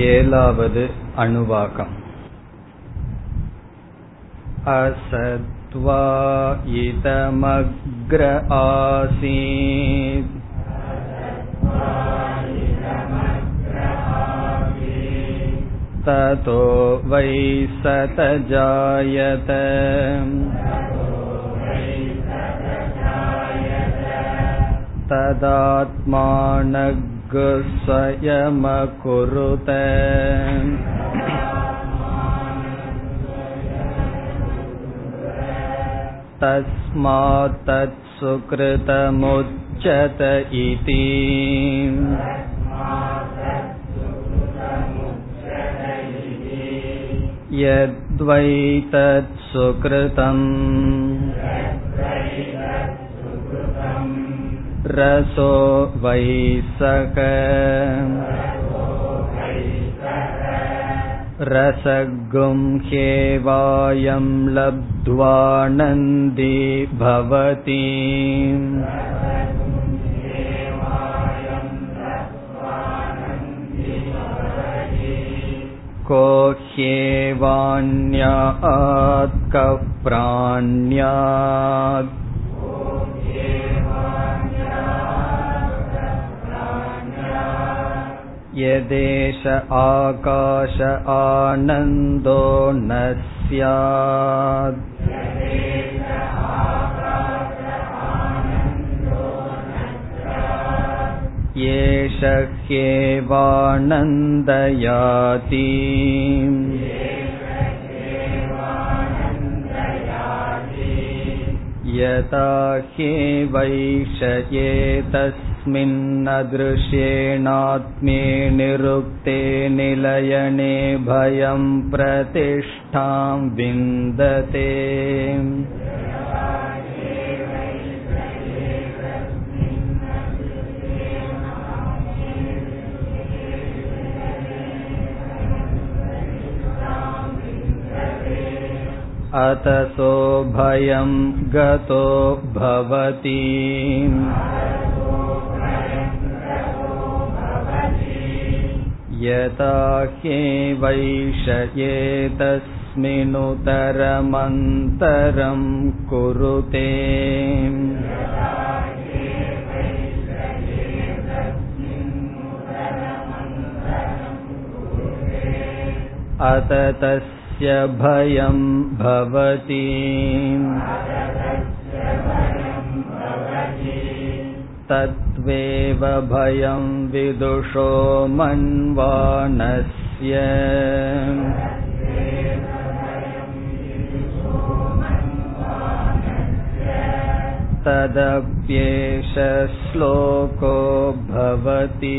एलावद् अनुवाकम् असत्त्वा इदमग्र आसीत् ततो वै सतजायत तदात्मानगस्वयमकुरुत तस्मात् तत्सुकृतमुच्यत इति यद्वै तत्सुकृतम् रसो वै सक रसगुं ह्येवायं लब्ध्वानन्दी भवति। को ह्येवान्यात् कः प्राण्यात् यदेश आकाश आनन्दो न स्यात् एष ह्येवानन्दयाति यथा ह्येवैष एतस्मिन्नदृश्येणात्मे निरुक्ते निलयने भयं प्रतिष्ठां विन्दते। अतसो भयं गतो भवति यथा ह्येवैषयेतस्मिनुतरमन्तरं कुरुते। अत तस्य भयं भवति तत्त्वेव भयं विदुषो मन्वानस्य तदप्येष श्लोको भवति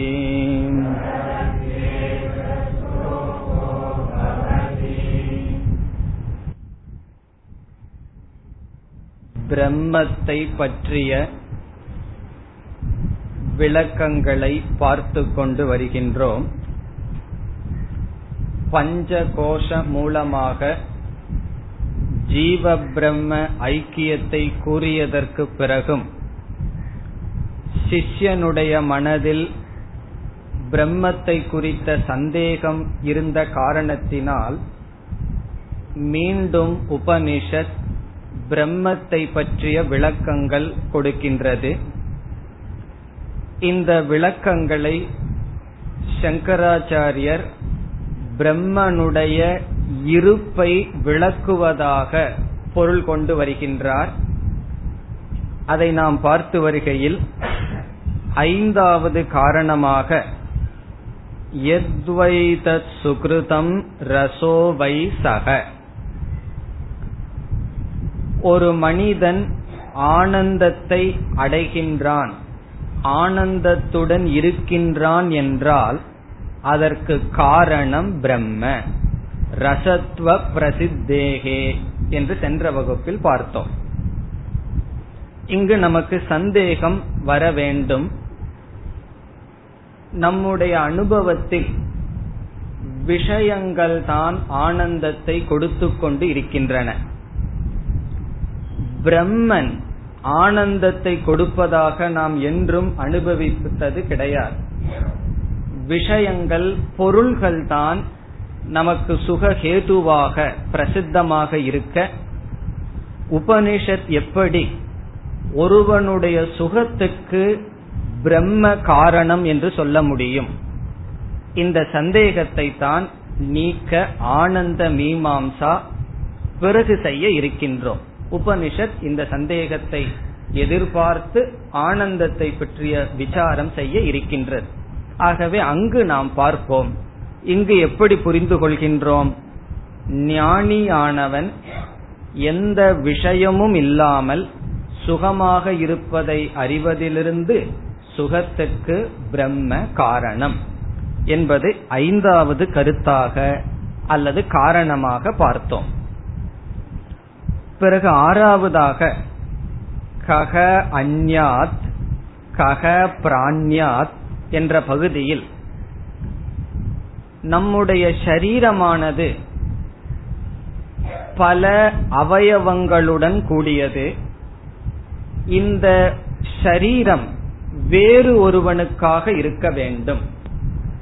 பிரம்மத்தை பற்றிய விளக்கங்களை பார்த்து கொண்டு வருகின்றோம். பஞ்ச கோஷ மூலமாக ஜீவ பிரம்ம ஐக்கியத்தை கூறியதற்கு பிறகும் சிஷ்யனுடைய மனதில் பிரம்மத்தை குறித்த சந்தேகம் இருந்த காரணத்தினால் மீண்டும் உபனிஷத் பிரம்மத்தை பற்றிய விளக்கங்கள் கொடுக்கின்றது. இந்த விளக்கங்களை சங்கராச்சாரியர் பிரம்மனுடைய இருப்பை விளக்குவதாக பொருள் கொண்டு வருகின்றார். அதை நாம் பார்த்து வருகையில் ஐந்தாவது காரணமாக எத்வைதத் சுகிருதம் ரசோவை சக. ஒரு மனிதன் ஆனந்தத்தை அடைகின்றான். ஆனந்தத்துடன் இருக்கின்றான் என்றால் அதற்கு காரணம் பிரம்ம. ரசத்துவ பிரசித்தேகே என்று சென்ற வகுப்பில் பார்த்தோம். இங்கு நமக்கு சந்தேகம் வர வேண்டும். நம்முடைய அனுபவத்தில் விஷயங்கள் தான் ஆனந்தத்தை கொடுத்து கொண்டு இருக்கின்றன. பிரம்மன் ஆனந்தத்தை கொடுப்பதாக நாம் என்றும் அனுபவித்தது கிடையாது. விஷயங்கள் பொருள்கள் தான் நமக்கு சுகஹேதுவாக பிரசித்தமாக இருக்க உபனிஷத் எப்படி ஒருவனுடைய சுகத்துக்கு பிரம்ம காரணம் என்று சொல்ல முடியும். இந்த சந்தேகத்தை தான் நீக்க ஆனந்த மீமாம்சா பிறகு செய்ய இருக்கின்றோம். உபனிஷத் இந்த சந்தேகத்தை எதிர்பார்த்து ஆனந்தத்தை பற்றிய விசாரம் செய்ய இருக்கின்றது. ஆகவே அங்கு நாம் பார்ப்போம். இங்கு எப்படி புரிந்து கொள்கின்றோம்? ஞானியானவன் எந்த விஷயமும் இல்லாமல் சுகமாக இருப்பதை அறிவதிலிருந்து சுகத்துக்கு பிரம்ம காரணம் என்பது ஐந்தாவது கருத்தாக அல்லது காரணமாக பார்த்தோம். பிறகு ஆறாவதாக கக அந்யாத் கக பிராண்யாத் என்ற பகுதியில் நம்முடைய சரீரமானது பல அவயவங்களுடன் கூடியது. இந்த ஷரீரம் வேறு ஒருவனுக்காக இருக்க வேண்டும்.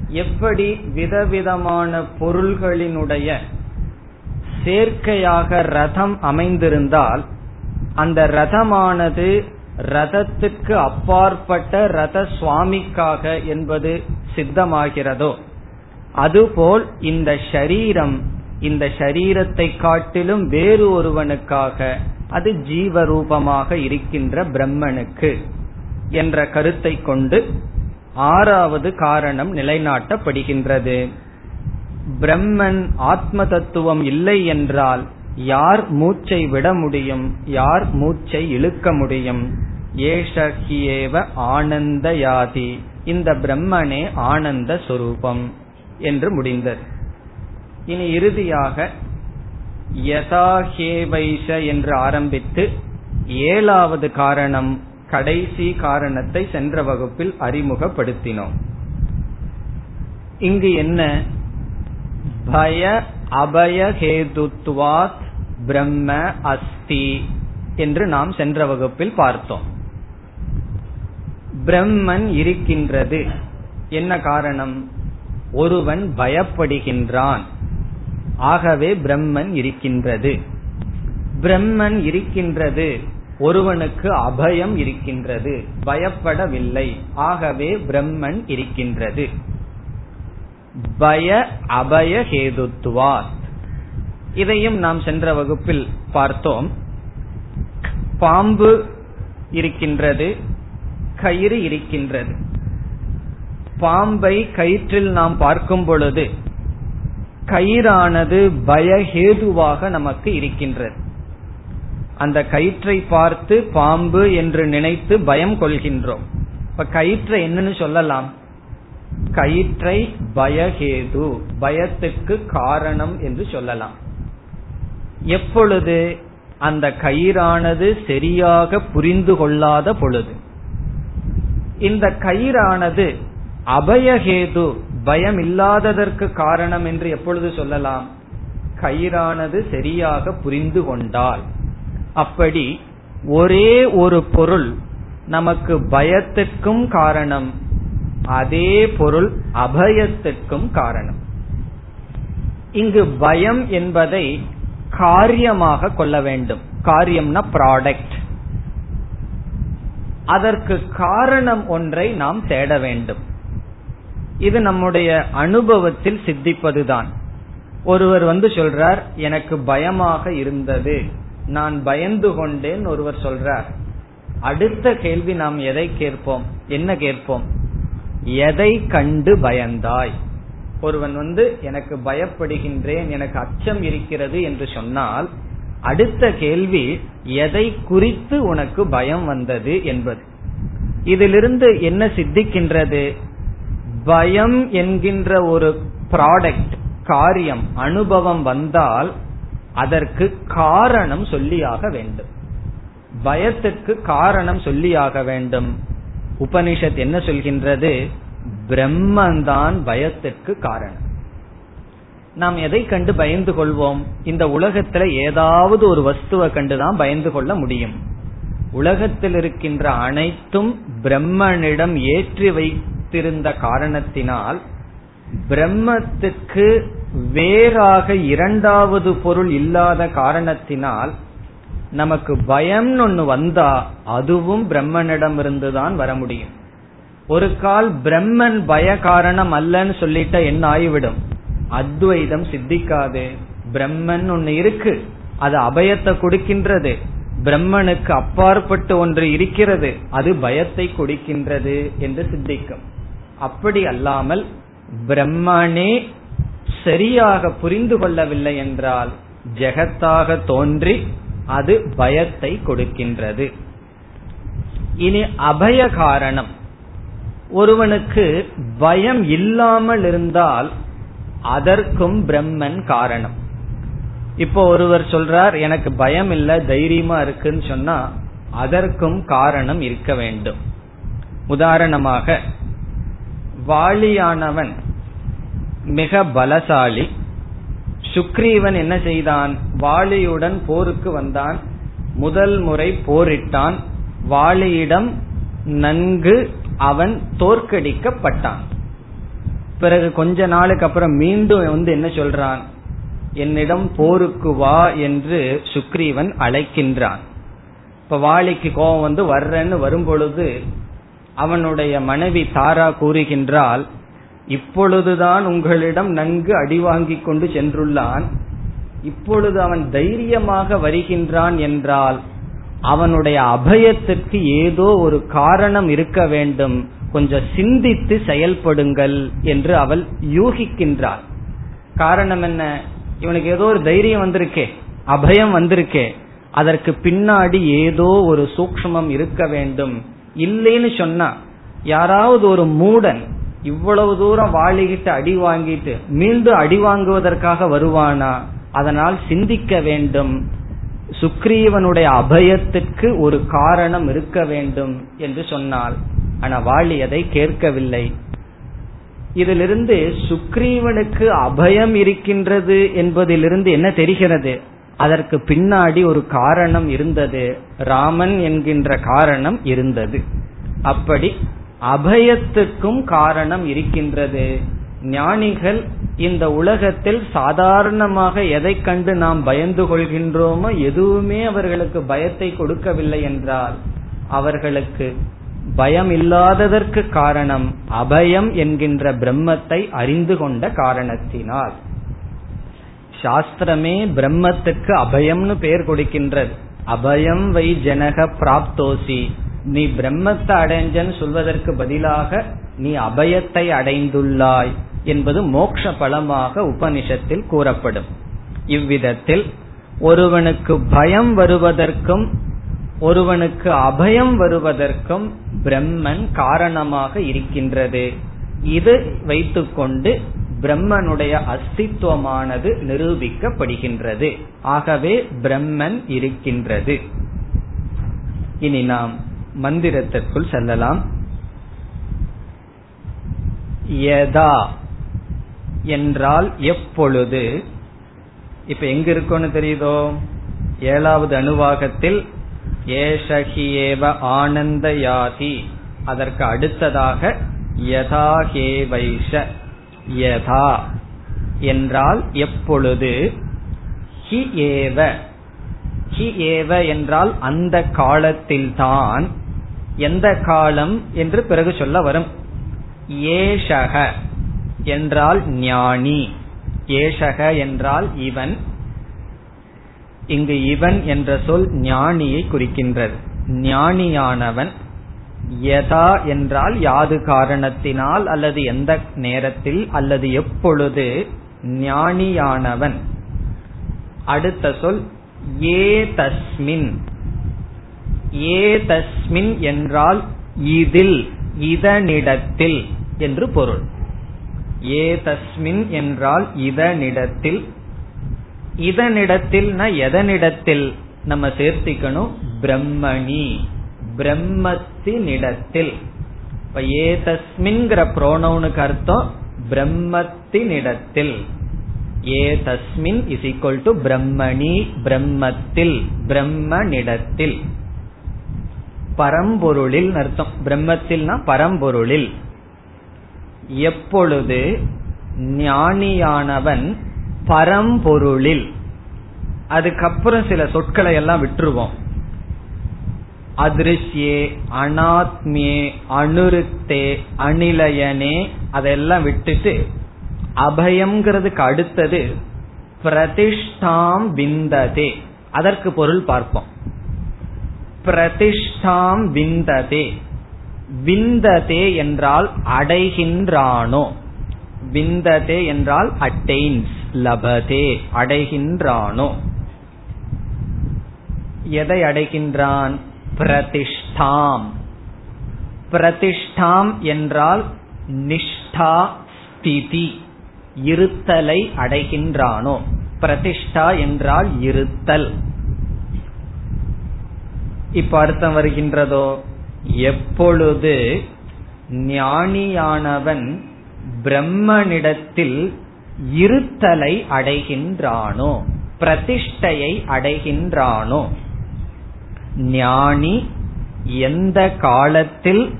எப்படி விதவிதமான பொருள்களினுடைய சேர்க்கையாக ரதம் அமைந்திருந்தால் அந்த ரதமானது ரதத்துக்கு அப்பாற்பட்ட ரத சுவாமிக்காக என்பது சித்தமாகிறதோ? அதுபோல் இந்த ஷரீரம் இந்த ஷரீரத்தை காட்டிலும் வேறு ஒருவனுக்காக அது ஜீவரூபமாக இருக்கின்ற பிரம்மனுக்கு என்ற கருத்தை கொண்டு ஆறாவது காரணம் நிலைநாட்டப்படுகின்றது. பிரம்மன் ஆத்ம தத்துவம் இல்லை என்றால் யார் மூச்சை விட முடியும்? யார் மூச்சை இழுக்க முடியும்? ஏஷகியேவ ஆனந்த யாதி இந்த பிரம்மனே ஆனந்த சொரூபம் என்று முடிந்தது. இனி இறுதியாக யதாஹேவைஷ என்று ஆரம்பித்து ஏழாவது காரணம் கடைசி காரணத்தை சென்ற வகுப்பில் அறிமுகப்படுத்தினோம். இங்கு என்ன பய அபயஹேதுத்வாத் பிரம்ம அஸ்தி என்று நாம் சென்ற வகுப்பில் பார்த்தோம். பிரம்மன் இருக்கின்றது. என்ன காரணம்? ஒருவன் பயப்படுகின்றான். ஆகவே பிரம்மன் இருக்கின்றது. பிரம்மன் இருக்கின்றது. ஒருவனுக்கு அபயம் இருக்கின்றது. பயப்படவில்லை. ஆகவே பிரம்மன் இருக்கின்றது. பய அபய ஹேதுத்துவாத். இதையும் நாம் சென்ற வகுப்பில் பார்த்தோம். பாம்பு இருக்கின்றது கயிறு இருக்கின்றது. பாம்பை கயிற்றில் நாம் பார்க்கும் பொழுது கயிறானது பயஹேதுவாக நமக்கு இருக்கின்றது. அந்த கயிற்றை பார்த்து பாம்பு என்று நினைத்து பயம் கொள்கின்றோம். இப்ப கயிற்றை என்னன்னு சொல்லலாம். கயிற்றை பயஹேது பயத்துக்கு காரணம் என்று சொல்லலாம். எப்பொழுது அந்த கயிறானது சரியாக புரிந்து கொள்ளாத பொழுது இந்த கயிறானது அபயஹேது பயம் இல்லாததற்கு காரணம் என்று எப்பொழுது சொல்லலாம்? கயிறானது சரியாக புரிந்து கொண்டால். அப்படி ஒரே ஒரு பொருள் நமக்கு பயத்துக்கும் காரணம் அதே பொருள் அபயத்திற்கும் காரணம். இங்கு பயம் என்பதை காரியமாக கொள்ள வேண்டும். காரியம்னா ப்ராடக்ட் அதற்கு காரணம் ஒன்றை நாம் தேட வேண்டும். இது நம்முடைய அனுபவத்தில் சித்திப்பதுதான். ஒருவர் வந்து சொல்றார் எனக்கு பயமாக இருந்தது. நான் பயந்து கொண்டேன் ஒருவர் சொல்றார். அடுத்த கேள்வி நாம் எதை கேட்போம்? என்ன கேட்போம்? எதை கண்டு பயந்தாய்? ஒருவன் வந்து எனக்கு பயப்படுகின்றேன் எனக்கு அச்சம் இருக்கிறது என்று சொன்னால் அடுத்த கேள்வி எதை குறித்து உனக்கு பயம் வந்தது? என்பது. இதிலிருந்து என்ன சித்திக்கின்றது? பயம் என்கின்ற ஒரு ப்ராடக்ட் காரியம் அனுபவம் வந்தால் அதற்கு காரணம் சொல்லியாக வேண்டும். பயத்துக்கு காரணம் சொல்லியாக வேண்டும். உபனிஷத் என்ன சொல்கின்றது? பிரம்மந்தான் பயத்திற்கு காரணம். நாம் எதை கண்டு பயந்து கொள்வோம்? இந்த உலகத்துல ஏதாவது ஒரு வஸ்துவை கண்டுதான் பயந்து கொள்ள முடியும். உலகத்தில் இருக்கின்ற அனைத்தும் பிரம்மனிடம் ஏற்றி வைத்திருந்த காரணத்தினால் பிரம்மத்துக்கு வேறாக இரண்டாவது பொருள் இல்லாத காரணத்தினால் நமக்கு பயம்னு ஒண்ணு வந்தா அதுவும் பிரம்மனிடமிருந்து தான் வர முடியும். ஒரு கால் பிரம்மன் பய காரணம் அல்லன்னு சொல்லிட்ட என்ன ஆகிவிடும்? அத்வைதம் சித்திக்காது. பிரம்மன் ஒண்ணு இருக்கு அது அபயத்தை கொடுக்கின்றது. பிரம்மனுக்கு அப்பாற்பட்டு ஒன்று இருக்கிறது அது பயத்தை கொடுக்கின்றது என்று சித்திக்கும். அப்படி அல்லாமல் பிரம்மனே சரியாக புரிந்து கொள்ளவில்லை என்றால் ஜெகத்தாக தோன்றி அது பயத்தை கொடுக்கின்றது. இனி அபய காரணம். ஒருவனுக்கு பயம் இல்லாமல் இருந்தால் அதற்கும் பிரம்மன் காரணம். இப்போ ஒருவர் சொல்றார் எனக்கு பயம் இல்ல தைரியமா இருக்குன்னு சொன்னா அதற்கும் காரணம் இருக்க வேண்டும். உதாரணமாக வாலியானவன் மிக பலசாலி சுக்ரீவன் என்ன செய்தான்? வாலியுடன் போருக்கு வந்தான். முதல் முறை போரிட்டான். வாலியிடம் நன்கு அவன் தோற்கடிக்கப்பட்டான். பிறகு கொஞ்ச நாளுக்கு அப்புறம் மீண்டும் வந்து என்ன சொல்றான்? என்னிடம் போருக்கு வா என்று சுக்ரீவன் அழைக்கின்றான். இப்ப வாலிக்கு கோபம் வந்து வர்றன்னு வரும்பொழுது அவனுடைய மனைவி தாரா கூறுகின்றால் இப்பொழுதுதான் உங்களிடம் நன்கு அடி வாங்கிக் கொண்டு சென்றுள்ளான். இப்பொழுது அவன் தைரியமாக வருகின்றான் என்றால் அவனுடைய அபயத்திற்கு ஏதோ ஒரு காரணம் இருக்க வேண்டும். கொஞ்சம் சிந்தித்து செயல்படுங்கள் என்று அவள் யூகிக்கின்றாள். காரணம் என்ன? இவனுக்கு ஏதோ ஒரு தைரியம் வந்திருக்கே அபயம் வந்திருக்கே. அதற்கு பின்னாடி ஏதோ ஒரு சூக்மம் இருக்க வேண்டும். இல்லைன்னு சொன்னா யாராவது ஒரு மூடன் இவ்வளவு தூரம் வாழிகிட்டு அடி வாங்கிட்டு மீண்டும் அடி வாங்குவதற்காக வருவானா? அதனால் சிந்திக்க வேண்டும். சுக்ரீவனுடைய அபயத்துக்கு ஒரு காரணம் இருக்க வேண்டும் என்று சொன்னால் ஆனா வாழி அதை கேட்கவில்லை. இதிலிருந்து சுக்ரீவனுக்கு அபயம் இருக்கின்றது என்பதிலிருந்து என்ன தெரிகிறது? அதற்கு பின்னாடி ஒரு காரணம் இருந்தது. ராமன் என்கின்ற காரணம் இருந்தது. அப்படி அபயத்துக்கும் காரணம் இருக்கின்றது. ஞானிகள் இந்த உலகத்தில் சாதாரணமாக எதை கண்டு நாம் பயந்து கொள்கின்றோமோ எதுவுமே அவர்களுக்கு பயத்தை கொடுக்கவில்லை என்றால் அவர்களுக்கு பயம் இல்லாததற்கு காரணம் அபயம் என்கின்ற பிரம்மத்தை அறிந்து கொண்ட காரணத்தினால். சாஸ்திரமே பிரம்மத்துக்கு அபயம்னு பெயர் கொடுக்கின்றது. அபயம் வை ஜனக பிராப்தோசி. நீ பிரம்மத்தை அடைஞ்சன்னு சொல்வதற்கு பதிலாக நீ அபயத்தை அடைந்துள்ளாய் என்பது மோக்ஷ பலமாக உபனிஷத்தில் கூறப்படும். இவ்விதத்தில் ஒருவனுக்கு பயம் வருவதற்கும் ஒருவனுக்கு அபயம் வருவதற்கும் பிரம்மன் காரணமாக இருக்கின்றது. இது வைத்துக்கொண்டு பிரம்மனுடைய அஸ்தித்வமானது நிரூபிக்கப்படுகின்றது. ஆகவே பிரம்மன் இருக்கின்றது. இனி நாம் மந்திரத்திற்குள் செல்லலாம். யதா என்றால் எப்பொழுது? இப்ப எங்க இருக்கோன்னு தெரியுதோ? ஏழாவது அணுவாகத்தில் ஏஷகியேவ ஆனந்தயாதி. அதற்கு அடுத்ததாக யதா ஹேவைஷ யதா என்றால் எப்பொழுது? ஹி ஏவ. ஹி ஏவ என்றால் அந்த காலத்தில்தான். எந்த காலம் என்று பிறகு சொல்ல வரும். ஏஷக என்றால் ஞானி. ஏஷக என்றால் இவன். இங்கு இவன் என்ற சொல் ஞானியை குறிக்கின்றது. ஞானியானவன் யதா என்றால் யாது காரணத்தினால் அல்லது எந்த நேரத்தில் அல்லது எப்பொழுது ஞானியானவன். அடுத்த சொல் ஏ தஸ்மின் ஏ தஸ்மின் என்றால் இதில் இதனிடத்தில் என்று பொருள். ஏ தஸ்மின் என்றால் இதனிடத்தில். இதனிடத்தில் எதனிடத்தில் நம்ம சேர்த்திக்கணும்? பிரம்மணி. பிரம்மத்தினிடத்தில். இப்ப ஏ தஸ்மின்கிற புரோனவுனுக்கு அர்த்தம் பிரம்மத்தினிடத்தில். ஏ தஸ்மின் இஸ் ஈக்வல் டு பிரம்மணி பிரம்மத்தில் பிரம்மனிடத்தில். பரம்பொருளில் அர்த்தம். பிரம்மத்தில்னா பரம்பொருளில். எப்பொழுது ஞானியானவன் பரம்பொருளில் அதுக்கப்புறம் சில சொற்களை எல்லாம் விட்டுருவோம். அதிருஷ்யே அனாத்மியே அனுருத்தே அணிலயனே அதெல்லாம் விட்டுட்டு அபயம்ங்கிறதுக்கு அடுத்தது பிரதிஷ்டாம் விந்ததே அதற்கு பொருள் பார்ப்போம். பிரதிஷ்டாம் விந்ததே. விந்ததே என்றால் அடைகின்றானோ. விந்ததே என்றால் அட்டைன்ஸ் லபதே அடைகின்றானோ. எதை அடைகின்றான்? பிரதிஷ்டாம். பிரதிஷ்டாம் என்றால் நிஷ்டா ஸ்திதி இருத்தலை அடைகின்றானோ. பிரதிஷ்டா என்றால் இருத்தல். இப்ப அர்த்தம் வருகின்றதோ? எப்பொழுது ஞானியானவன் பிரம்மனிடத்தில் இருத்தலை அடைகின்றானோ? பிரதிஷ்டையை அடைகின்றானோ? ஞானி எந்த காலத்தில்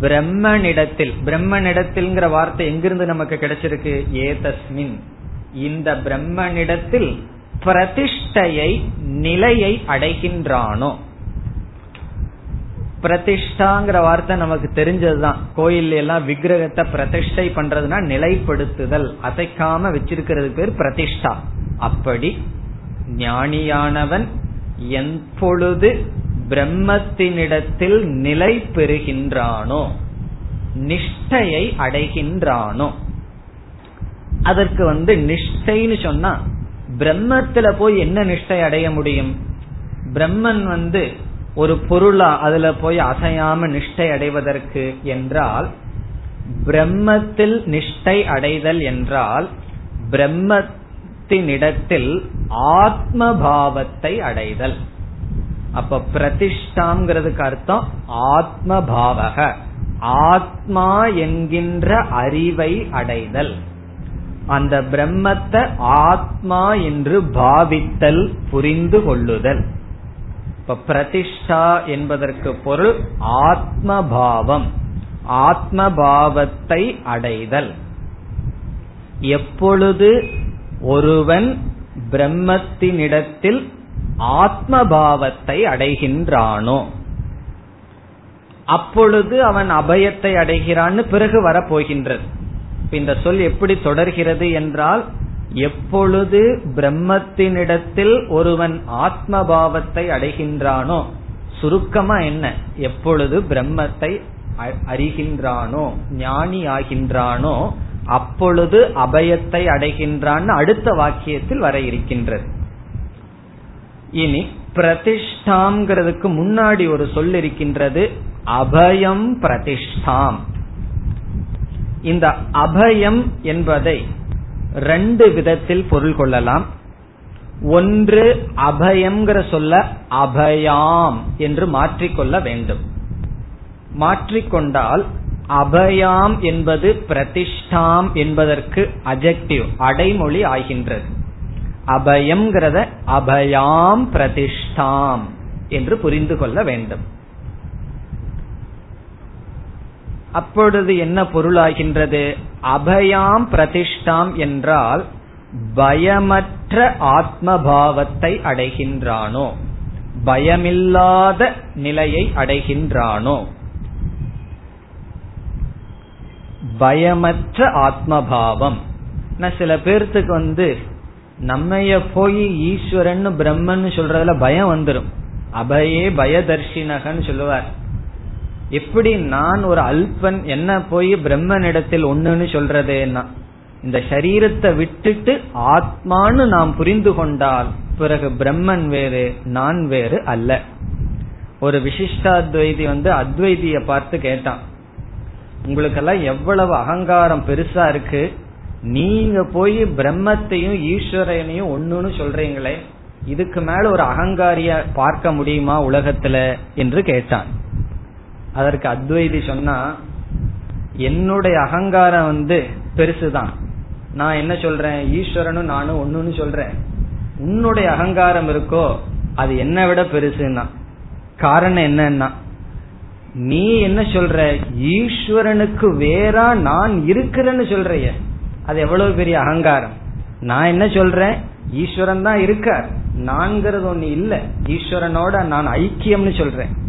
பிரம்மனிடத்தில் பிரம்மனிடத்தில்ங்கிற வார்த்தை எங்கிருந்து நமக்கு கிடைச்சிருக்கு? ஏதஸ்மின். இந்த பிரம்மனிடத்தில் பிரதிஷ்டையை நிலையை அடைகின்றானோ? பிரதிஷ்டாங்கிற வார்த்தை நமக்கு தெரிஞ்சதுதான். கோயில் எல்லாம் விக்கிரகத்தை பிரதிஷ்டை பண்றதுனா நிலைப்படுத்துதல். அசைக்காம வச்சிருக்கிறது பேர் பிரதிஷ்டா. அப்படி ஞானியானவன் எப்பொழுது பிரம்மத்தினிடத்தில் நிலை பெறுகின்றானோ நிஷ்டையை அடைகின்றானோ அதற்கு வந்து நிஷ்டைன்னு சொன்னா பிரம்மத்துல போய் என்ன நிஷ்டை அடைய முடியும்? பிரம்மன் வந்து ஒரு பொருளா அதுல போய் அசையாம நிஷ்டை அடைவதற்கு என்றால் பிரம்மத்தில் நிஷ்டை அடைதல் என்றால் பிரம்மத்தினிடத்தில் ஆத்ம பாவத்தை அடைதல். அப்ப பிரதிஷ்டாங்கிறதுக்கு அர்த்தம் ஆத்ம பாவக ஆத்மா என்கின்ற அறிவை அடைதல். அந்த பிரம்மத்தை ஆத்மா என்று பாவித்தல் புரிந்து கொள்ளுதல். இப்ப பிரதிஷ்டா என்பதற்கு பொருள் ஆத்மபாவம். ஆத்மபாவத்தை அடைதல். எப்பொழுது ஒருவன் பிரம்மத்தினிடத்தில் ஆத்மபாவத்தை அடைகின்றானோ அப்பொழுது அவன் அபயத்தை அடைகிறான்னு பிறகு வரப்போகின்றது. இந்த சொல் எப்படி தொடர்கிறது என்றால் எப்பொழுது பிரம்மத்தினிடத்தில் ஒருவன் ஆத்ம பாவத்தை அடைகின்றானோ சுருக்கமா என்ன? எப்பொழுது பிரம்மத்தை அறிகின்றானோ ஞானி ஆகின்றானோ அப்பொழுது அபயத்தை அடைகின்றான் அடுத்த வாக்கியத்தில் வர இருக்கின்றது. இனி பிரதிஷ்டாங்கிறதுக்கு முன்னாடி ஒரு சொல் இருக்கின்றது அபயம் பிரதிஷ்டாம். இந்த அபயம் என்பதை ரெண்டு விதத்தில் பொருள் கொள்ளலாம். ஒன்று அபயம்ங்கிற சொல்ல அபயாம் என்று மாற்றிக்கொள்ள வேண்டும். மாற்றிக்கொண்டால் அபயாம் என்பது பிரதிஷ்டாம் என்பதற்கு அஜெக்டிவ் அடைமொழி ஆகின்றது. அபயம்ங்கிறத அபயாம் பிரதிஷ்டாம் என்று புரிந்து கொள்ள வேண்டும். அப்பொழுது என்ன பொருளாகின்றது? அபயாம் பிரதிஷ்டாம் என்றால் பயமற்ற ஆத்மபாவத்தை அடைகின்றானோ? பயமில்லாத நிலையை அடைகின்றானோ? பயமற்ற ஆத்மபாவம். சில பேர்த்துக்கு வந்து நம்மைய போய் ஈஸ்வரன் பிரம்மன் சொல்றதுல பயம் வந்துடும் அபயே பயதர்ஷினகன்னு சொல்லுவார். எப்படி நான் ஒரு அல்பன் என்ன போய் பிரம்மனிடத்தில் ஒண்ணுன்னு சொல்றதேன்னா இந்த சரீரத்தை விட்டுட்டு ஆத்மான்னு நாம் புரிந்து கொண்டால் பிறகு பிரம்மன் வேறு நான் வேறு அல்ல. ஒரு விசிஷ்டாத்வைதி வந்து அத்வைதிய பார்த்து கேட்டான். உங்களுக்கெல்லாம் எவ்வளவு அகங்காரம் பெருசா இருக்கு. நீங்க போய் பிரம்மத்தையும் ஈஸ்வரனையும் ஒண்ணுன்னு சொல்றீங்களே இதுக்கு மேல ஒரு அகங்காரிய பார்க்க முடியுமா உலகத்துல? என்று கேட்டான். அதற்கு அத்வைதி சொன்னா என்னுடைய அகங்காரம் வந்து பெருசுதான். நான் என்ன சொல்றேன்? ஈஸ்வரனும் நானும் ஒண்ணுன்னு சொல்றேன். உன்னுடைய அகங்காரம் இருக்கோ அது என்ன விட பெருசுன்னா. காரணம் என்னன்னா நீ என்ன சொல்ற? ஈஸ்வரனுக்கு வேறா நான் இருக்கிறேன்னு சொல்றைய. அது எவ்வளவு பெரிய அகங்காரம். நான் என்ன சொல்றேன்? ஈஸ்வரன் தான் இருக்கார். நான்கிறது ஒண்ணு இல்ல. ஈஸ்வரனோட நான் ஐக்கியம்னு சொல்றேன்.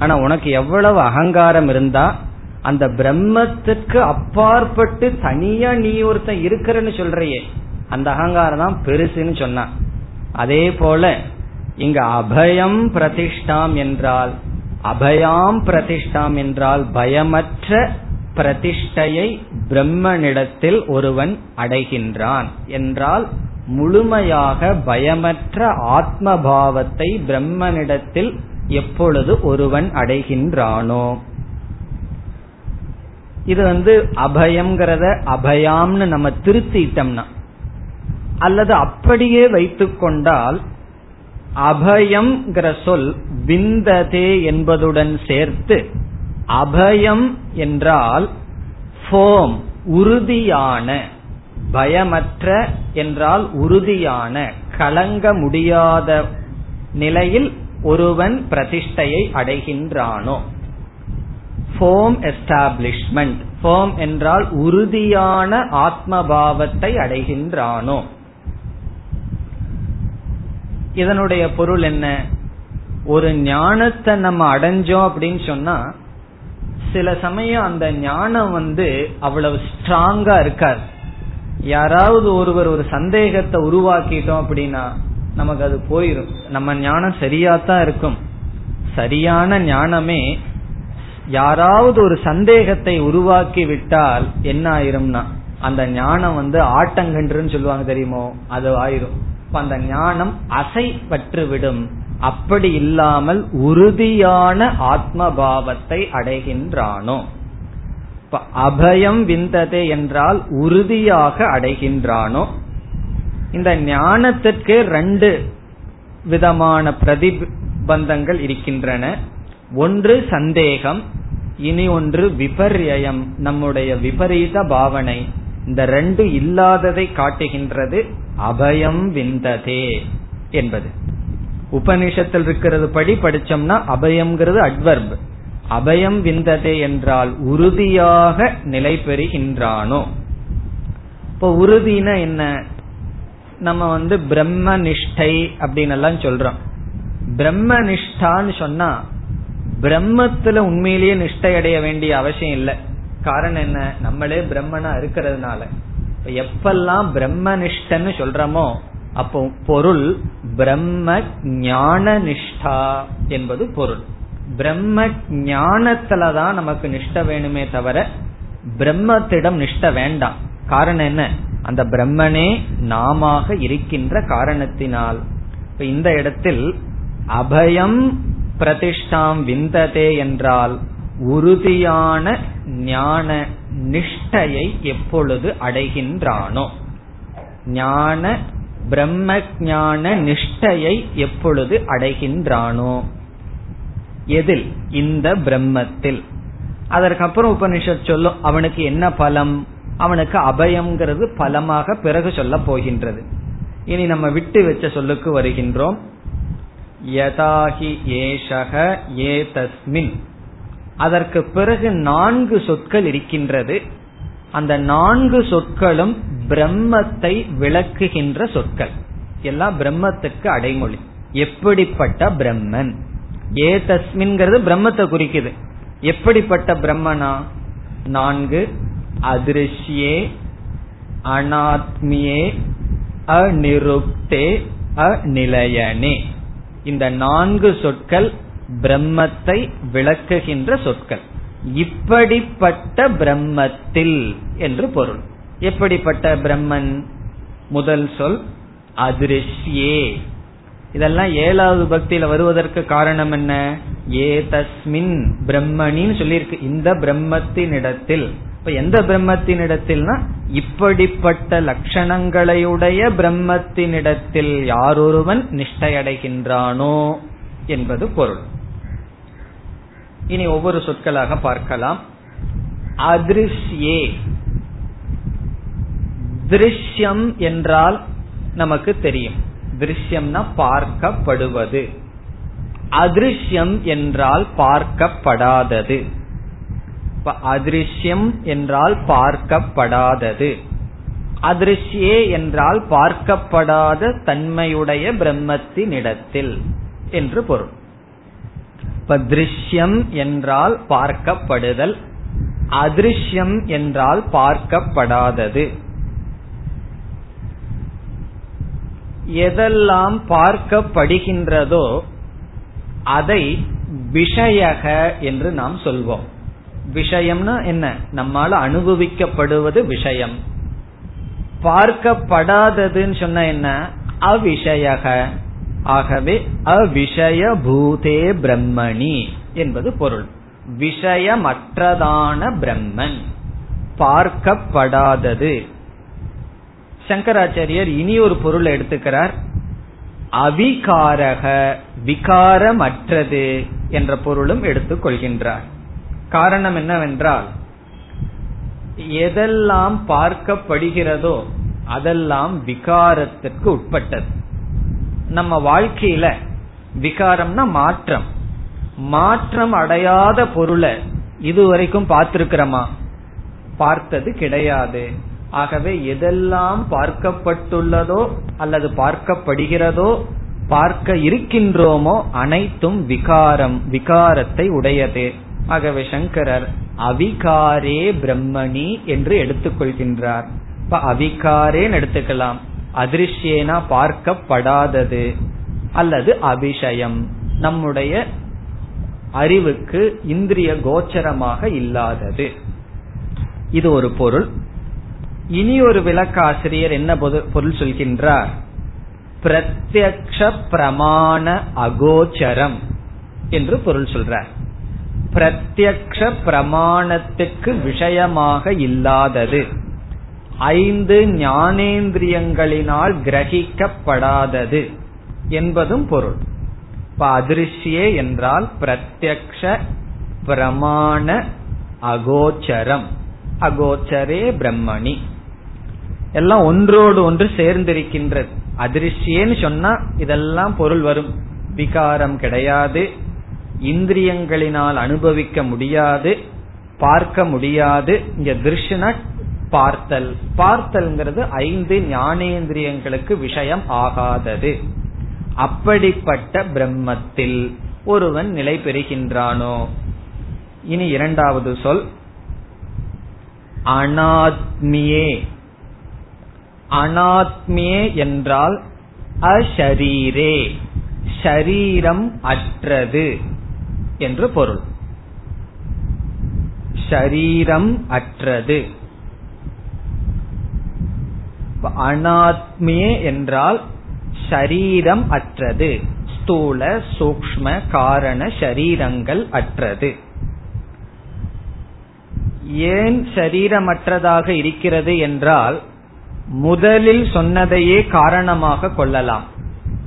ஆனா உனக்கு எவ்வளவு அகங்காரம் இருந்தா அந்த பிரம்மத்துக்கு அப்பாற்பட்டு தனியா நீ ஒருத்தன் இருக்கிறன்னு சொல்றியே. அந்த அகங்காரம் தான் பெருசுன்னு சொன்னான் அதே போல இங்க அபயம் பிரதிஷ்டாம் என்றால் அபயாம் பிரதிஷ்டாம் என்றால் பயமற்ற பிரதிஷ்டையை பிரம்மனிடத்தில் ஒருவன் அடைகின்றான் என்றால் முழுமையாக பயமற்ற ஆத்மபாவத்தை பிரம்மனிடத்தில் எப்பொழுது ஒருவன் அடைகின்றானோ. இது வந்து அபயம்ங்கிறத அபயாம்னு நம்ம திருத்திட்டோம்னா. அல்லது அப்படியே வைத்துக்கொண்டால் அபயம்ங்கிற சொல் விந்ததே என்பதுடன் சேர்த்து அபயம் என்றால் ஃபோம் உறுதியான பயமற்ற என்றால் உறுதியான கலங்க முடியாத நிலையில் ஒருவன் பிரதிஷ்டையை அடைகின்றானோ? ஃபோம் எஸ்டாப்ளிஷ்மெண்ட் ஃபோம் என்றால் உறுதியான ஆத்மபாவத்தை அடைகின்றானோ? இதனுடைய பொருள் என்ன? ஒரு ஞானத்தை நம்ம அடைஞ்சோம் அப்படின்னு சொன்னா சில சமயம் அந்த ஞானம் வந்து அவ்வளவு ஸ்ட்ராங்கா இருக்காது. யாராவது ஒருவர் ஒரு சந்தேகத்தை உருவாக்கிட்டோம் அப்படின்னா நமக்கு அது போயிரும். நம்ம ஞானம் சரியாத்தான் இருக்கும். சரியான ஞானமே யாராவது ஒரு சந்தேகத்தை உருவாக்கி விட்டால் என்ன ஆயிரும்னா அந்த ஞானம் வந்து ஆட்டங்கன்றுன்னு சொல்லுவாங்க தெரியுமோ? அது ஆயிரும். அந்த ஞானம் அசைப்பற்று விடும் அப்படி இல்லாமல் உறுதியான ஆத்மபாவத்தை அடைகின்றானோ? அபயம் விந்ததே என்றால் உறுதியாக அடைகின்றானோ? இந்த ஞானத்திற்கு ரெண்டு விதமான பிரதிபந்தங்கள் இருக்கின்றன. ஒன்று சந்தேகம் இனி ஒன்று விபர்யம் நம்முடைய விபரீத பாவனை. இந்த ரெண்டு இல்லாததை காட்டுகின்றது அபயம் விந்ததே என்பது. உபனிஷத்தில் இருக்கிறது படி படிச்சோம்னா அபயம்ங்கிறது அட்வர்ப் அபயம் விந்ததே என்றால் உறுதியாக நிலை பெறுகின்றானோ இப்போ உறுதினா என்ன? நம்ம வந்து பிரம்ம நிஷ்டை அப்படின்னு எல்லாம் சொல்றோம். பிரம்ம நிஷ்டான்னு சொன்னா பிரம்மத்துல உண்மையிலேயே நிஷ்டை அடைய வேண்டிய அவசியம் இல்லை. காரணம் என்ன? நம்மளே பிரம்மனா இருக்கிறதுனால. எப்பெல்லாம் பிரம்ம நிஷ்டன்னு சொல்றோமோ அப்போ பொருள் பிரம்ம ஞான நிஷ்டா என்பது பொருள். பிரம்ம ஞானத்துலதான் நமக்கு நிஷ்ட வேணுமே தவிர பிரம்மத்திடம் நிஷ்ட வேண்டாம். காரணம் என்ன? அந்த பிரம்மனே நாம இருக்கின்ற காரணத்தினால். இப்ப இந்த இடத்தில் அபயம் பிரதிஷ்டாம் விந்ததே என்றால் உறுதியான ஞான நிஷ்டையை எப்பொழுது அடைகின்றானோ? ஞான பிரம்ம ஞான நிஷ்டையை எப்பொழுது அடைகின்றானோ? எதில்? இந்த பிரம்மத்தில். அதற்கப்புறம் உபனிஷத் சொல்லும் அவனுக்கு என்ன பலம்? அவனுக்கு அபயம்ங்கிறது பலமாக பிறகு சொல்ல போகின்றது. இனி நம்ம விட்டு வச்ச சொல்லுக்கு வருகின்றோம். யதாகி ஏஷக ஏ தஸ்மின் அதற்கு பிறகு நான்கு சொற்கள் இருக்கின்றது. அந்த நான்கு சொற்களும் பிரம்மத்தை விளக்குகின்ற சொற்கள். எல்லாம் பிரம்மத்துக்கு அடைமொழி. எப்படிப்பட்ட பிரம்மன்? ஏ தஸ்மின்கிறது பிரம்மத்தை குறிக்குது. எப்படிப்பட்ட பிரம்மனா? நான்கு அதிருஷ்யே அனாத்மியே அநிருக்தே அநிலையனே இந்த நான்கு சொற்கள் பிரம்மத்தை விளக்குகின்ற சொற்கள். இப்படிப்பட்ட பிரம்மத்தில் என்று பொருள். எப்படிப்பட்ட பிரம்மன்? முதல் சொல் அதிருஷ்யே இதெல்லாம் ஏழாவது பக்தியில வருவதற்கு காரணம் என்ன? ஏ தஸ்மின் பிரம்மணின்னு சொல்லியிருக்கு. இந்த பிரம்மத்தின் இடத்தில் இப்ப எந்த பிரம்மத்தினிடத்தில்னா இப்படிப்பட்ட லட்சணங்களையுடைய பிரம்மத்தினிடத்தில் யாரொருவன் நிஷ்டையடைகின்றானோ என்பது பொருள். இனி ஒவ்வொரு சொற்களாக பார்க்கலாம். அதிருஷ்யே. திருஷ்யம் என்றால் நமக்கு தெரியும். திருஷ்யம்னா பார்க்கப்படுவது. அதிருஷ்யம் என்றால் பார்க்கப்படாதது. அதிருஷ்யம் என்றால் பார்க்கப்படாதது. அதிருஷ்யே என்றால் பார்க்கப்படாத தன்மையுடைய பிரம்மத்தினிடத்தில் என்று பொருள். இப்ப திருஷ்யம் என்றால் பார்க்கப்படுதல் அதிருஷ்யம் என்றால் பார்க்கப்படாதது. எதெல்லாம் பார்க்கப்படுகின்றதோ அதை விஷயக என்று நாம் சொல்வோம். விஷயம்னா என்ன? நம்மால அனுபவிக்கப்படுவது விஷயம். பார்க்கப்படாததுன்னு சொன்ன என்ன? அவிஷய ஆகவே அவிஷய பூதே பிரம்மணி என்பது பொருள். விஷயமற்றதான பிரம்மன். பார்க்கப்படாதது. சங்கராச்சாரியர் இனி ஒரு பொருள் எடுத்துக்கிறார். அவிகாரக விகாரமற்றது என்ற பொருளும் எடுத்துக் கொள்கின்றார். காரணம் என்னவென்றால் எதெல்லாம் பார்க்கப்படுகிறதோ அதெல்லாம் விகாரத்திற்கு உட்பட்டது. நம்ம வாழ்க்கையில விகாரம்னா மாற்றம். மாற்றம் அடையாத பொருளை இதுவரைக்கும் பார்த்திருக்கிறோமா? பார்த்தது கிடையாது. ஆகவே எதெல்லாம் பார்க்கப்பட்டுள்ளதோ அல்லது பார்க்கப்படுகிறதோ பார்க்க இருக்கின்றோமோ அனைத்தும் விகாரம் விகாரத்தை உடையது. ஆகவே சங்கரர் அவிகாரே பிரம்மணி என்று எடுத்துக்கொள்கின்றார். இப்ப அவிகாரேன்னு எடுத்துக்கலாம். அதிருஷ்யேனா பார்க்கப்படாதது அல்லது அபிஷயம். நம்முடைய அறிவுக்கு இந்திரிய கோச்சரமாக இல்லாதது. இது ஒரு பொருள். இனி ஒரு விளக்காசிரியர் என்ன பொருள் சொல்கின்றார்? பிரத்யக்ஷ பிரமாண அகோச்சரம் என்று பொருள் சொல்றார். பிரத்யக்ஷ பிரமாணத்துக்கு விஷயமாக இல்லாதது. ஐந்து ஞானேந்திரியங்களினால் கிரகிக்கப்படாதது என்பதும் பொருள். இப்ப அதிருஷ்யே என்றால் பிரத்யக்ஷ பிரமாண அகோச்சரம். அகோச்சரே பிரம்மணி. எல்லாம் ஒன்றோடு ஒன்று சேர்ந்திருக்கின்றது. அதிருஷ்யேன்னு சொன்னா இதெல்லாம் பொருள் வரும். விகாரம் கிடையாது. இந்திரியங்களினால் அனுபவிக்க முடியாது பார்க்க முடியாது. இங்க திருஷ்னா பார்த்தல். பார்த்தல்ங்கிறது ஐந்து ஞானேந்திரியங்களுக்கு விஷயம் ஆகாதது. அப்படிப்பட்ட பிரம்மத்தில் ஒருவன் நிலை பெறுகின்றானோ? இனி இரண்டாவது சொல். அனாத்மியே. அனாத்மியே என்றால் அஷரீரே ஷரீரம் அற்றது. என்று பொருள். ஷரீரம் அற்றது. அனாத்மியே என்றால் ஷரீரம் அற்றது. ஸ்தூல சூக்ம காரண ஷரீரங்கள் அற்றது. ஏன் சரீரமற்றதாக இருக்கிறது என்றால் முதலில் சொன்னதையே காரணமாக கொள்ளலாம்.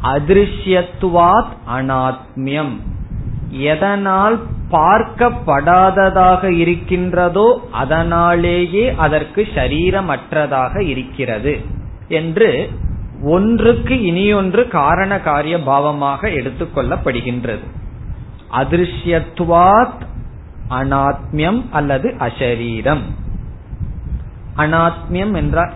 அதிருஷ்யத்துவாத் அனாத்மியம். எதனால் பார்க்கப்படாததாக இருக்கின்றதோ அதனாலேயே அதற்கு சரீரமற்றதாக இருக்கிறது என்று ஒன்றுக்கு இனியொன்று காரண காரிய பாவமாக எடுத்துக்கொள்ளப்படுகின்றது அதிருஷ்யத்துவாத் அனாத்மியம் அல்லது அசரீரம் அனாத்மியம் என்றால்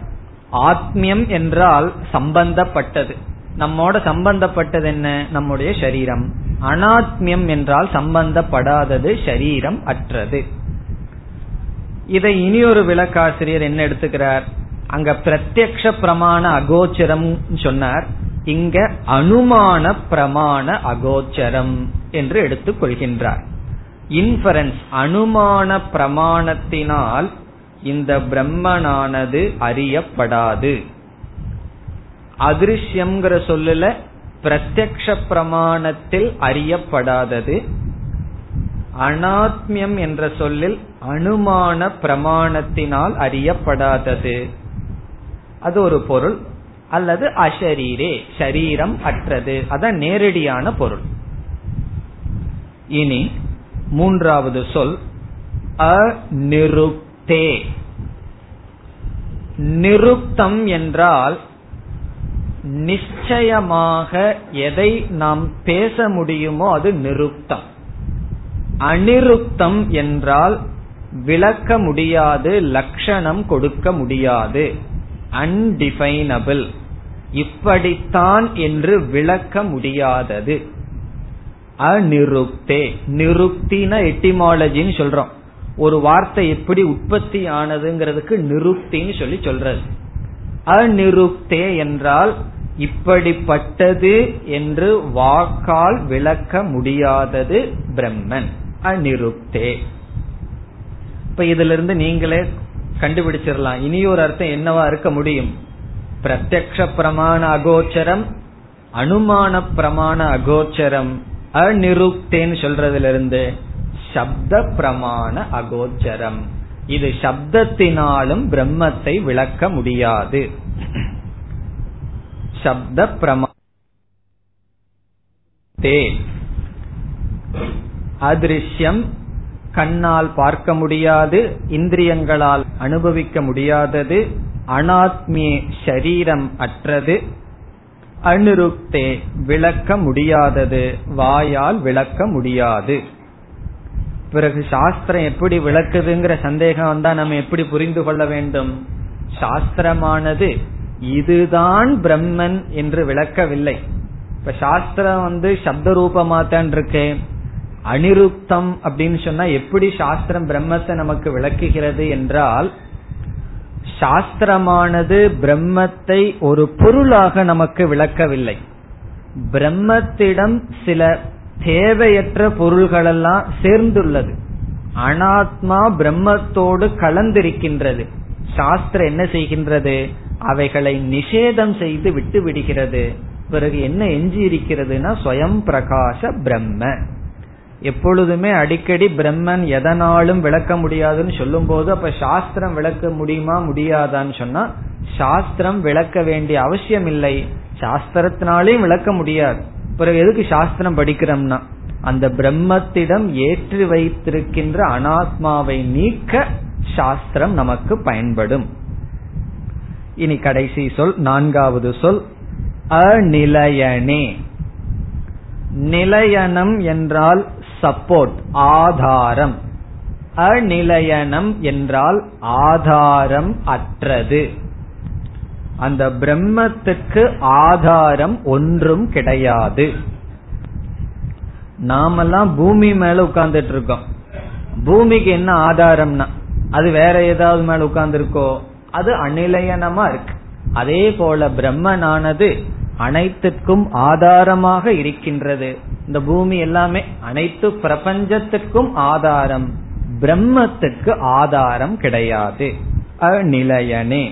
ஆத்மியம் என்றால் சம்பந்தப்பட்டது. நம்மோட சம்பந்தப்பட்டது என்ன? நம்முடைய சரீரம் அனாத்மியம் என்றால் சம்பந்தப்படாதது சரீரம் அற்றது. இதை இனி ஒரு விளக்காசிரியர் என்ன எடுத்துக்கிறார்? அங்க பிரத்யக்ஷ பிரமாண அகோச்சரம் சொன்னார். இங்க அனுமான பிரமாண அகோச்சரம் என்று எடுத்துக் கொள்கின்றார். இன்ஃபரன்ஸ் அனுமான பிரமாணத்தினால் இந்த பிரம்மனானது அறியப்படாது. அதிருஷ்யம்ங்கிற சொல்லல பிரத்யக்ஷ பிரமாணத்தில் அறியப்படாதது. அனாத்மியம் என்ற சொல்லில் அனுமான பிரமாணத்தினால் அறியப்படாதது. அது ஒரு பொருள். அல்லது அஷரீரே சரீரம் அற்றது. அதான் நேரடியான பொருள். இனி மூன்றாவது சொல். அநிருப்தே. நிருப்தம் என்றால் நிச்சயமாக எதை நாம் பேச முடியுமோ அது நிருப்தம். அனிருப்தம் என்றால் விளக்க முடியாது லட்சணம் கொடுக்க முடியாது. அன்டிஃபைனபிள் இப்படித்தான் என்று விளக்க முடியாதது. அநிருப்தே நிருப்தின எட்டிமாலஜின்னு சொல்றோம். ஒரு வார்த்தை எப்படி உற்பத்தி ஆனதுங்கிறதுக்கு நிருப்தின்னு சொல்லி சொல்றது. அநிருப்தே என்றால் இப்படிப்பட்டது என்று வாக்கால் விளக்க முடியாதது பிரம்மன். அநிருப்தே. இப்ப இதிலிருந்து நீங்களே கண்டுபிடிச்சிடலாம். இனி ஒரு அர்த்தம் என்னவா இருக்க முடியும்? பிரத்யக்ஷ பிரமாண அகோச்சரம் அனுமான பிரமாண அகோச்சரம் அநிருப்தேன்னு சொல்றதுல இருந்து சப்த பிரமாண அகோச்சரம். இது சப்தத்தினாலும் பிரம்மத்தை விளக்க முடியாது. சப்த பிரமா அதிருஷ்யம் கண்ணால் பார்க்க முடியாது இந்திரியங்களால் அனுபவிக்க முடியாதது அனாத்மிய சரீரம் அற்றது அனுருக்தே விளக்க முடியாதது வாயால் விளக்க முடியாது. பிறகு சாஸ்திரம் எப்படி விளக்குதுங்கிற சந்தேகம் வந்தா நம்ம எப்படி புரிந்து கொள்ள வேண்டும்? சாஸ்திரமானது இதுதான் பிரம்மன் என்று விளக்கவில்லை. இப்ப சாஸ்திரம் வந்து சப்த ரூபமாத்தான் இருக்கேன் அனிருப்தம் அப்படின்னு சொன்னா எப்படி சாஸ்திரம் பிரம்மத்தை நமக்கு விளக்குகிறது என்றால் சாஸ்திரமானது பிரம்மத்தை ஒரு பொருளாக நமக்கு விளக்கவில்லை. பிரம்மத்திடம் சில தேவையற்ற பொருள்களெல்லாம் சேர்ந்துள்ளது. அனாத்மா பிரம்மத்தோடு கலந்திருக்கின்றது. சாஸ்திரம் என்ன செய்கின்றது? அவைகளை நிஷேதம் செய்து விட்டு விடுகிறது. பிறகு என்ன எஞ்சி இருக்கிறதுனா ஸ்வயம் பிரகாச பிரம்ம. எப்பொழுதுமே அடிக்கடி பிரம்மன் எதனாலும் விளக்க முடியாதுன்னு சொல்லும் போது அப்ப சாஸ்திரம் விளக்க முடியுமா முடியாதான்னு சொன்னா சாஸ்திரம் விளக்க வேண்டிய அவசியம் இல்லை சாஸ்திரத்தினாலையும் விளக்க முடியாது. பிறகு எதுக்கு சாஸ்திரம் படிக்கிறோம்னா அந்த பிரம்மத்திடம் ஏற்றி வைத்திருக்கின்ற அனாத்மாவை நீக்க சாஸ்திரம் நமக்கு பயன்படும். இனி கடைசி சொல் நான்காவது சொல் அநிலையனே. நிலையனம் என்றால் சப்போர்ட் ஆதாரம். அநிலையனம் என்றால் ஆதாரம் அற்றது. அந்த பிரம்மத்துக்கு ஆதாரம் ஒன்றும் கிடையாது. நாமெல்லாம் பூமி மேல உட்கார்ந்துட்டு இருக்கோம். பூமிக்கு என்ன ஆதாரம்னா அது வேற ஏதாவது மேல உட்கார்ந்துருக்கோ? அது அநிலையனமா இருக்கு. அதே போல பிரம்மனானது அனைத்துக்கும் ஆதாரமாக இருக்கின்றது. இந்த பூமி எல்லாமே அனைத்து பிரபஞ்சத்துக்கும் ஆதாரம். பிரம்மத்துக்கு ஆதாரம் கிடையாது. அநிலையனே.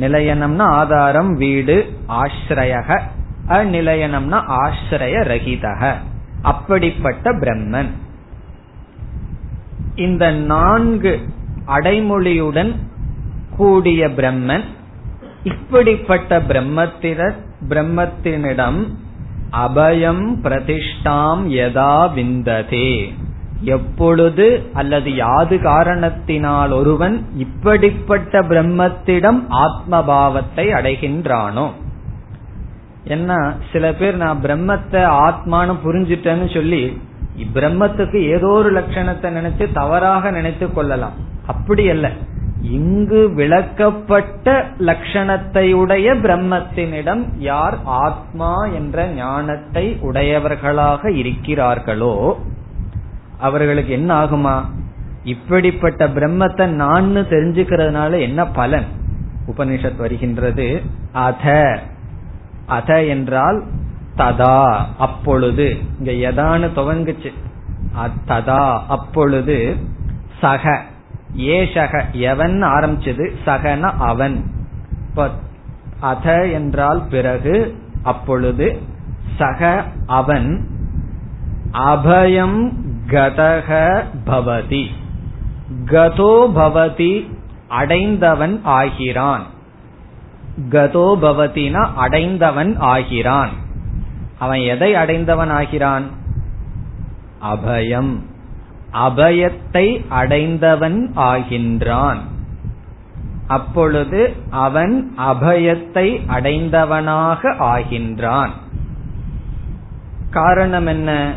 நிலையனம்னா ஆதாரம் வீடு ஆசிரயக. அநிலையனம்னா ஆசிரய ரகிதக அப்படிப்பட்ட பிரம்மன். இந்த நான்கு அடைமொழியுடன் கூடிய பிரம்மன் இப்படிப்பட்ட பிரம்மத்தினர் பிரம்மத்தினிடம் அபயம் பிரதிஷ்டாம் யதா விந்ததே. எப்பொழுது அல்லது யாது காரணத்தினால் ஒருவன் இப்படிப்பட்ட பிரம்மத்திடம் ஆத்மபாவத்தை அடைகின்றானோ? என்ன சில பேர் நான் பிரம்மத்தை ஆத்மானு புரிஞ்சிட்டேன்னு சொல்லி பிரம்மத்துக்கு ஏதோ ஒரு லட்சணத்தை நினைச்சு தவறாக நினைத்து கொள்ளலாம். அப்படி அல்ல. இங்கு விளக்கப்பட்ட லட்சணத்தை உடைய பிரம்மத்தினிடம் யார் ஆத்மா என்ற ஞானத்தை உடையவர்களாக இருக்கிறார்களோ அவர்களுக்கு என்ன ஆகுமா? இப்படிப்பட்ட பிரம்மத்தை நான் தெரிஞ்சுக்கிறதுனால என்ன பலன்? உபனிஷத் வருகின்றது அத. அத என்றால் ததா அப்பொழுது. இங்க எதான்னு துவங்குச்சு. ததா அப்பொழுது சக. ஏஷக எவன் ஆரம்பிச்சது? சகன அவன். அத என்றால் பிறகு அப்பொழுது சக அவன் அபயம் கதக பவதி. கதோ பவதி அடைந்தவன் ஆகிறான். கதோ பவதினா அடைந்தவன் ஆகிறான். அவன் எதை அடைந்தவன் ஆகிறான்? அபயம். அபயத்தை அடைந்தவன் ஆகின்றான். அப்பொழுது அவன் அபயத்தை அடைந்தவனாக ஆகின்றான். காரணம் என்ன?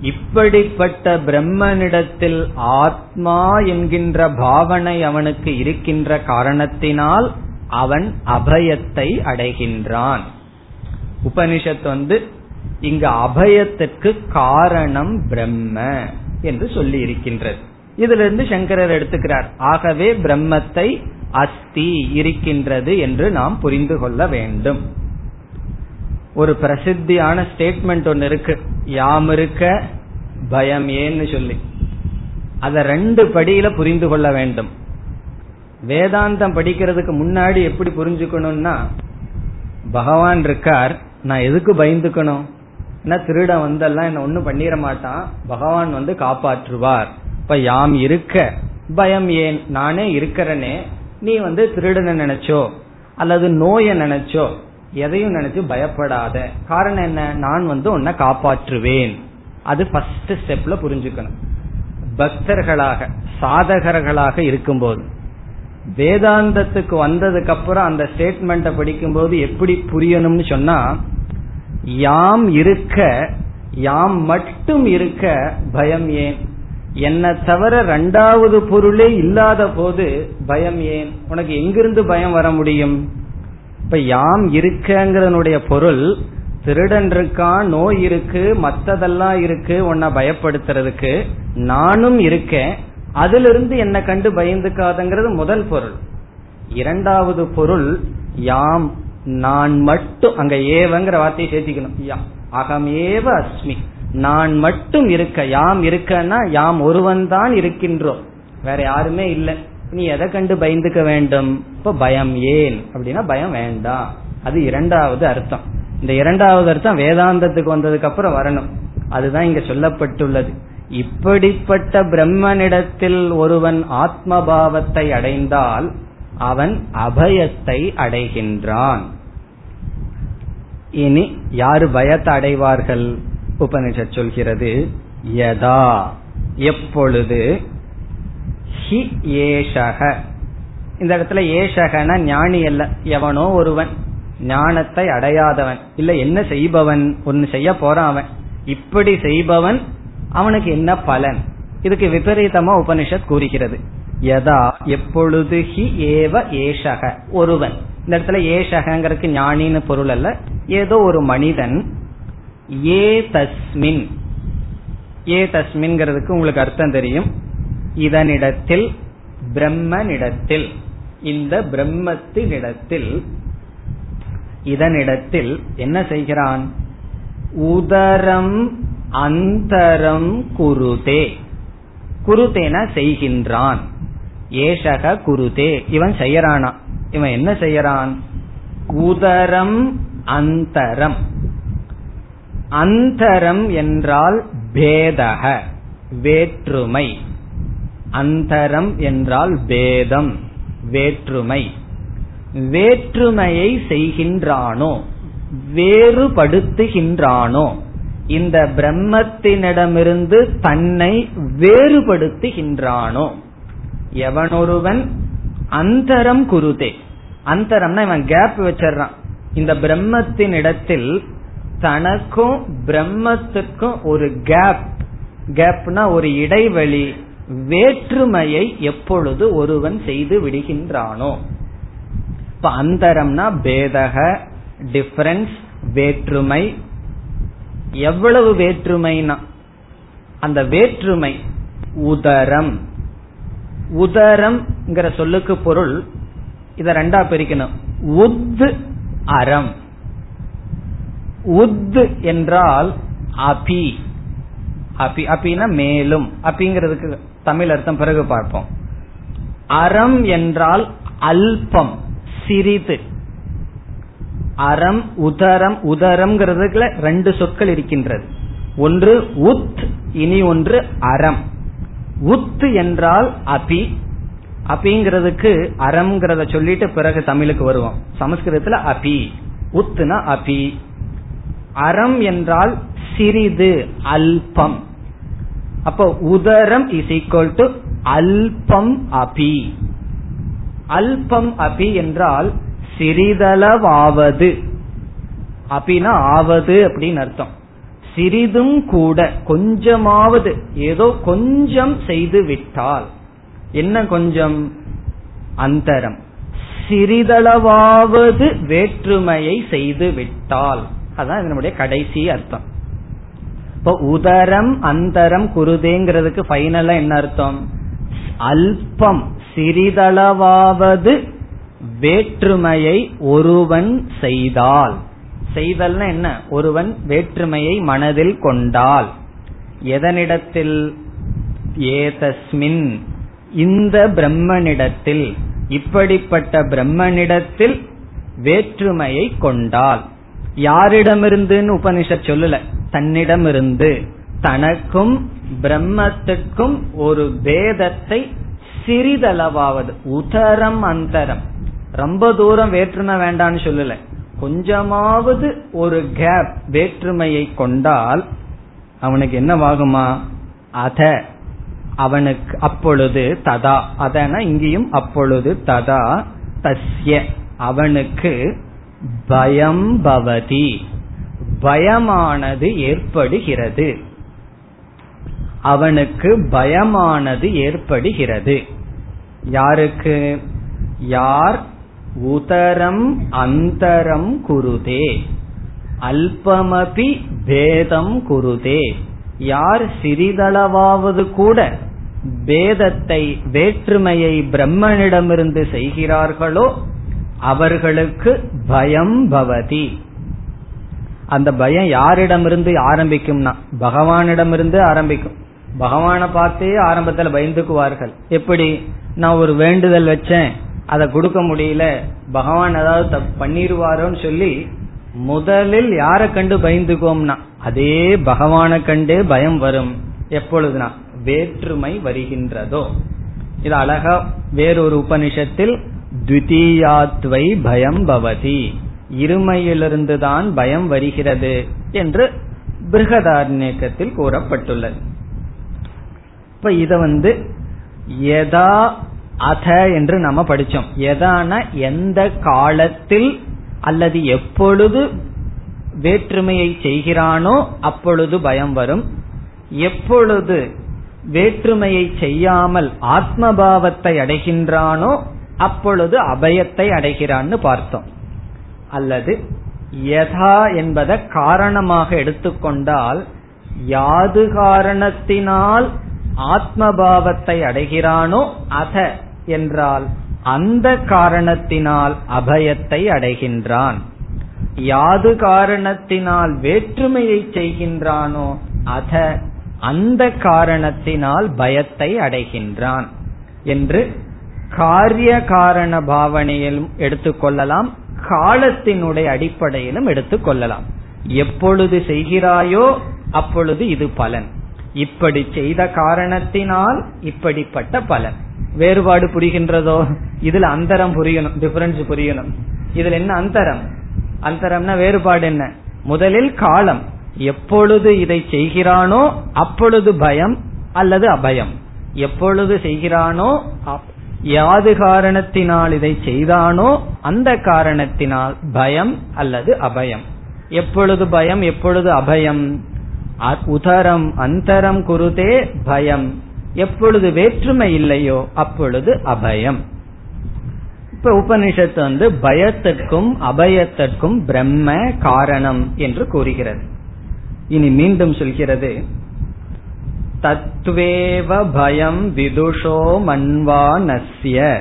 இப்படிப்பட்ட பிரம்மனிடத்தில் ஆத்மா என்கின்ற பாவனை அவனுக்கு இருக்கின்ற காரணத்தினால் அவன் அபயத்தை அடைகின்றான். உபனிஷத் வந்து இங்கு அபயத்திற்கு காரணம் பிரம்ம. என்று சொல்லி இருக்கின்றது இதுல இருந்து சங்கரர் எடுத்துக்கிறார் ஆகவே பிரம்மத்தை அஸ்தி இருக்கின்றது என்று நாம் புரிந்து கொள்ள வேண்டும். ஒரு பிரசித்தியான ஸ்டேட்மெண்ட் ஒன்னு இருக்கு. யாம் இருக்க பயம் ஏன்னு சொல்லி. அத ரெண்டு படியில புரிந்து கொள்ள வேண்டும். வேதாந்தம் படிக்கிறதுக்கு முன்னாடி எப்படி புரிஞ்சுக்கணும்னா பகவான் இருக்கார் நான் எதுக்கு பயந்துக்கணும்? என்ன திருடன் வந்தெல்லாம் என்ன ஒண்ணும் பண்ணிட மாட்டான். பகவான் வந்து காப்பாற்றுவார். இப்ப யாம் இருக்க? பயம் ஏன்? நானே இருக்கிறனே. நீ வந்து திருடனை நினைச்சோ? அல்லது நோயை நினைச்சோ? எதையும் நினைச்சு பயப்படாத. காரணம் என்ன? நான் வந்து உன்னை காப்பாற்றுவேன். அது ஃபர்ஸ்ட் ஸ்டெப்ல புரிஞ்சுக்கணும். பக்தர்களாக சாதகர்களாக இருக்கும்போது வேதாந்தத்துக்கு வந்ததுக்கு அப்புறம் அந்த ஸ்டேட்மெண்ட்டை படிக்கும்போது எப்படி புரியணும்னு சொன்னா யாம் இருக்க யாம் மட்டும் இருக்க பயம் ஏன்? என்னை தவிர ரெண்டாவது பொருளே இல்லாத போது பயம் ஏன்? உனக்கு எங்கிருந்து பயம் வர முடியும்? இப்ப யாம் இருக்கங்கிறனுடைய பொருள் திருடன் இருக்கான் நோய் இருக்கு மத்ததெல்லாம் இருக்கு உன்னை பயப்படுத்துறதுக்கு நானும் இருக்கேன். அதிலிருந்து என்னை கண்டு பயந்துக்காதங்கிறது முதல் பொருள். இரண்டாவது பொருள் யாம் நான் மட்டும் அங்க ஏவங்கிற வார்த்தையை சேர்த்திக்கணும். அகமேவ அஸ்மி. நான் மட்டும் இருக்க யாம் இருக்கன்னா யாம் ஒருவன் தான் இருக்கின்றோம். வேற யாருமே இல்லை. நீ எதை கண்டு பயந்துக்க வேண்டும்? இப்ப பயம் ஏன்? அப்படின்னா பயம் வேண்டாம். அது இரண்டாவது அர்த்தம். இந்த இரண்டாவது அர்த்தம் வேதாந்தத்துக்கு வந்ததுக்கு அப்புறம் வரணும். அதுதான் இங்க சொல்லப்பட்டுள்ளது. இப்படிப்பட்ட பிரம்மனிடத்தில் ஒருவன் ஆத்மபாவத்தை அடைந்தால் அவன் அபயத்தை அடைகின்றான். இனி யாரு பயத்தை அடைவார்கள் உபனிஷத் சொல்கிறது யதா எப்பொழுது? ஹி ஏஷக. இந்த இடத்துல ஏஷகன ஞானி அல்ல. எவனோ ஒருவன் ஞானத்தை அடையாதவன். இல்ல என்ன செய்பவன்? ஒன்னு செய்ய போறான் அவன். இப்படி செய்பவன் அவனுக்கு என்ன பலன்? இதுக்கு விபரீதமா உபனிஷத் கூறுகிறது. யதா எப்பொழுது? ஹி ஏவ ஏஷக ஒருவன். இந்த இடத்துல ஏஷகங்கிறதுக்கு ஞானின்னு பொருள் அல்ல. ஏதோ ஒரு மனிதன் ஏ தஸ்மின். ஏ தஸ்மின்ங்கிறதுக்கு உங்களுக்கு அர்த்தம் தெரியும். இதனிடத்தில் பிரம்மனிடத்தில் இந்த பிரம்மத்தினிடத்தில் இதனிடத்தில் என்ன செய்கிறான்? உதரம் அந்தரம் குருதே. குருதேன செய்கின்றான். ஏஷக குருதே. இவன் செய்யறானா? இவன் என்ன செய்யறான்? உதரம் அந்தரம். அந்தரம் என்றால் பேதக வேற்றுமை. அந்தரம் என்றால் பேதம் வேற்றுமை. வேற்றுமையை செய்கின்றானோ வேறுபடுத்துகின்றானோ இந்த பிரம்மத்தினிடமிருந்து தன்னை வேறுபடுத்துகின்றானோ எவனொருவன் அந்தரம் குருதே. அந்தரம்னா இவன் கேப் வச்சிடறான். இந்த பிரம்மத்தின் இடத்தில் தனக்கும் பிரம்மத்துக்கும் ஒரு கேப் கேப்னா ஒரு இடைவெளி வேற்றுமையை எப்பொழுது ஒருவன் செய்து விடுகின்றானோ. இப்ப அந்தரம்னா பேதக டிஃபரன்ஸ் வேற்றுமை. எவ்வளவு வேற்றுமைனா அந்த வேற்றுமை உதரம். உதரம்ங்கிற சொல்லுக்கு பொருள் இத ரெண்டா பிரிக்கணும். உத் அறம். உத் என்றால் அபி. அபி அபினா மேலும். அப்படிங்கிறதுக்கு தமிழ் அர்த்தம் பிறகு பார்ப்போம். அறம் என்றால் அல்பம் சிறிது. அறம் உதரம் உதரம்ங்கிறதுல ரெண்டு சொற்கள் இருக்கின்றது. ஒன்று உத் இனி ஒன்று அறம். உத் என்றால் அபி. அபிங்கிறதுக்கு அறம்ங்கிறத சொல்லிட்டு பிறகு தமிழுக்கு வருவோம். சமஸ்கிருதத்துல அபி. உத்துனா அபி. அறம் என்றால் சிறிது அல்பம். அப்போ உதரம் இஸ் ஈக்வல் டு அல்பம் அபி. அல்பம் அபி என்றால் சிறிதளவாவது. அபினா ஆவது அப்படின்னு அர்த்தம். சிறிதும் கூட கொஞ்சமாவது ஏதோ கொஞ்சம் செய்து விட்டால் என்ன கொஞ்சம்? அந்தரம். சிறிதளவாவது வேற்றுமையை செய்து விட்டால் அதான் இதனுடைய கடைசி அர்த்தம். இப்போ உதரம் அந்தரம் குருதேங்கிறதுக்கு ஃபைனலா என்ன அர்த்தம்? அல்பம் சிறிதளவாவது வேற்றுமையை ஒருவன் செய்தால். செய்தல்னா என்ன? ஒருவன் வேற்றுமையை மனதில் கொண்டால். எதனிடத்தில்? ஏதஸ்மின். இந்த பிரம்மனிடத்தில். இப்படிப்பட்ட பிரம்மனிடத்தில் வேற்றுமையை கொண்டால். யாரிடமிருந்துன்னு உபனிஷத் சொல்லல. தன்னிடமிருந்து. தனக்கும் பிரம்மத்துக்கும் ஒரு பேதத்தை சிறிதளவாவது. உதரம் அந்தரம். ரொம்ப தூரம் வேற்றுமை வேண்டான்னு சொல்லல. கொஞ்சமாவது ஒரு கேப் வேற்றுமையை கொண்டால் அவனுக்கு என்னவாகுமா? அத. அவனுக்கு அப்பொழுது ததா. அதன இங்கேயும் அப்பொழுது ததா தஸ்ய. அவனுக்கு பயம் பவதி. பயமானது ஏற்படுகிறது. அவனுக்கு பயமானது ஏற்படுகிறது. யாருக்கு? யார் உதரம் அந்தரம் குருதே. அல்பமபி பேதம் குருதே. யார் சிறிதளவாவது கூட பேதத்தை வேற்றுமையை பிரம்மனிடமிருந்து செய்கிறார்களோ அவர்களுக்கு பயம் பவதி. அந்த பயம் யாரிடமிருந்து ஆரம்பிக்கும்னா பகவானிடமிருந்து ஆரம்பிக்கும். பகவானை பார்த்தே ஆரம்பத்துல பயந்துக்குவார்கள். எப்படி? நான் ஒரு வேண்டுதல் வச்சேன். அதை கொடுக்க முடியல. பகவான் ஏதாவது பண்ணிடுவாரோன்னு சொல்லி முதலில் யாரை கண்டு பயந்துக்கோம்னா அதே பகவானை கண்டே பயம் வரும். எப்பொழுதுனா வேற்றுமை வருகின்றதோ. இது அழகா வேறொரு உபனிஷத்தில் த்விதீயாத்வை பயம் பவதி. இருமையிலிருந்துதான் பயம் வருகிறது என்று பிருகதாரண்யக்கத்தில் கூறப்பட்டுள்ளது. இப்ப இத வந்து எதா அத என்று நம்ம படிச்சோம். எதான எந்த காலத்தில் அல்லது எப்பொழுது வேற்றுமையை செய்கிறானோ அப்பொழுது பயம் வரும். எப்பொழுது வேற்றுமையை செய்யாமல் ஆத்மபாவத்தை அடைகின்றானோ அப்பொழுது அபயத்தை அடைகிறான்னு பார்த்தோம். அல்லது யதா என்பதை காரணமாக எடுத்துக்கொண்டால் யாது காரணத்தினால் ஆத்மபாவத்தை அடைகிறானோ அத என்றால் அந்த காரணத்தினால் அபயத்தை அடைகின்றான். யாது காரணத்தினால் வேற்றுமையை செய்கின்றானோ அத அந்த காரணத்தினால் பயத்தை அடைகின்றான். என்று காரிய காரண பாவனையிலும் எடுத்துக்கொள்ளலாம் காலத்தினுடைய அடிப்படையிலும் எடுத்துக்கொள்ளலாம் எப்பொழுது செய்கிறாயோ அப்பொழுது இது பலன். இப்படி செய்த காரணத்தினால் இப்படிப்பட்ட பலன். வேறுபாடு புரிகின்றதோ? இதுல அந்தரம் புரியணும் டிஃபரன்ஸ் புரியணும். இதுல என்ன அந்தரம்? அந்தரம்னா வேறுபாடு என்ன? முதலில் காலம். எப்பொழுது இதை செய்கிறானோ அப்பொழுது பயம் அல்லது அபயம். எப்பொழுது செய்கிறானோ யாது காரணத்தினால் இதை செய்தானோ அந்த காரணத்தினால் பயம் அல்லது அபயம். எப்பொழுது பயம் எப்பொழுது அபயம்? உதரம் அந்தரம் குருதே பயம். எப்பொழுது வேற்றுமை இல்லையோ அப்பொழுது அபயம். இப்ப உபனிஷத்து வந்து பயத்திற்கும் அபயத்திற்கும் பிரம்ம காரணம் என்று கூறுகிறது. இனி மீண்டும் சொல்கிறது. தத்வேவ பயம் விதுஷோ மன்வானஸ்ய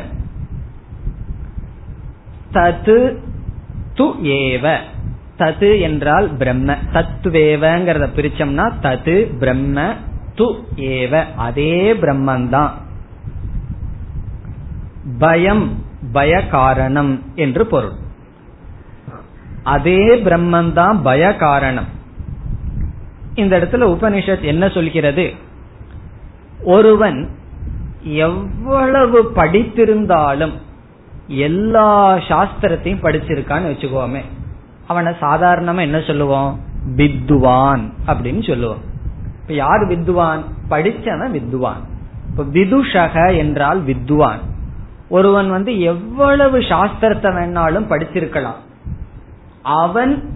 தது து ஏவ. தது என்றால் பிரம்ம. தத்துவேவங்கிறத பிரிச்சோம்னா தது பிரம்ம வஸ்து ஏவ அதே பிரம்மந்தான். பயம் பய காரணம் என்று பொருள். அதே பிரம்மந்தான் பய காரணம் இந்த இடத்துல உபனிஷத் என்ன சொல்கிறது? ஒருவன் எவ்வளவு படித்திருந்தாலும் எல்லா சாஸ்திரத்தையும் படிச்சிருக்கான்னு வச்சுக்கோமே. அவனை சாதாரணமா என்ன சொல்லுவோம்? பித்துவான் அப்படின்னு சொல்லுவோம். இப்ப யார் வித்வான் படிச்சவன் வித்வான் இப்ப விதுஷக என்றால் வித்வான் ஒருவன் வந்து எவ்வளவு சாஸ்திரத்தை வேணாலும் படிச்சிருக்கலாம். அவன்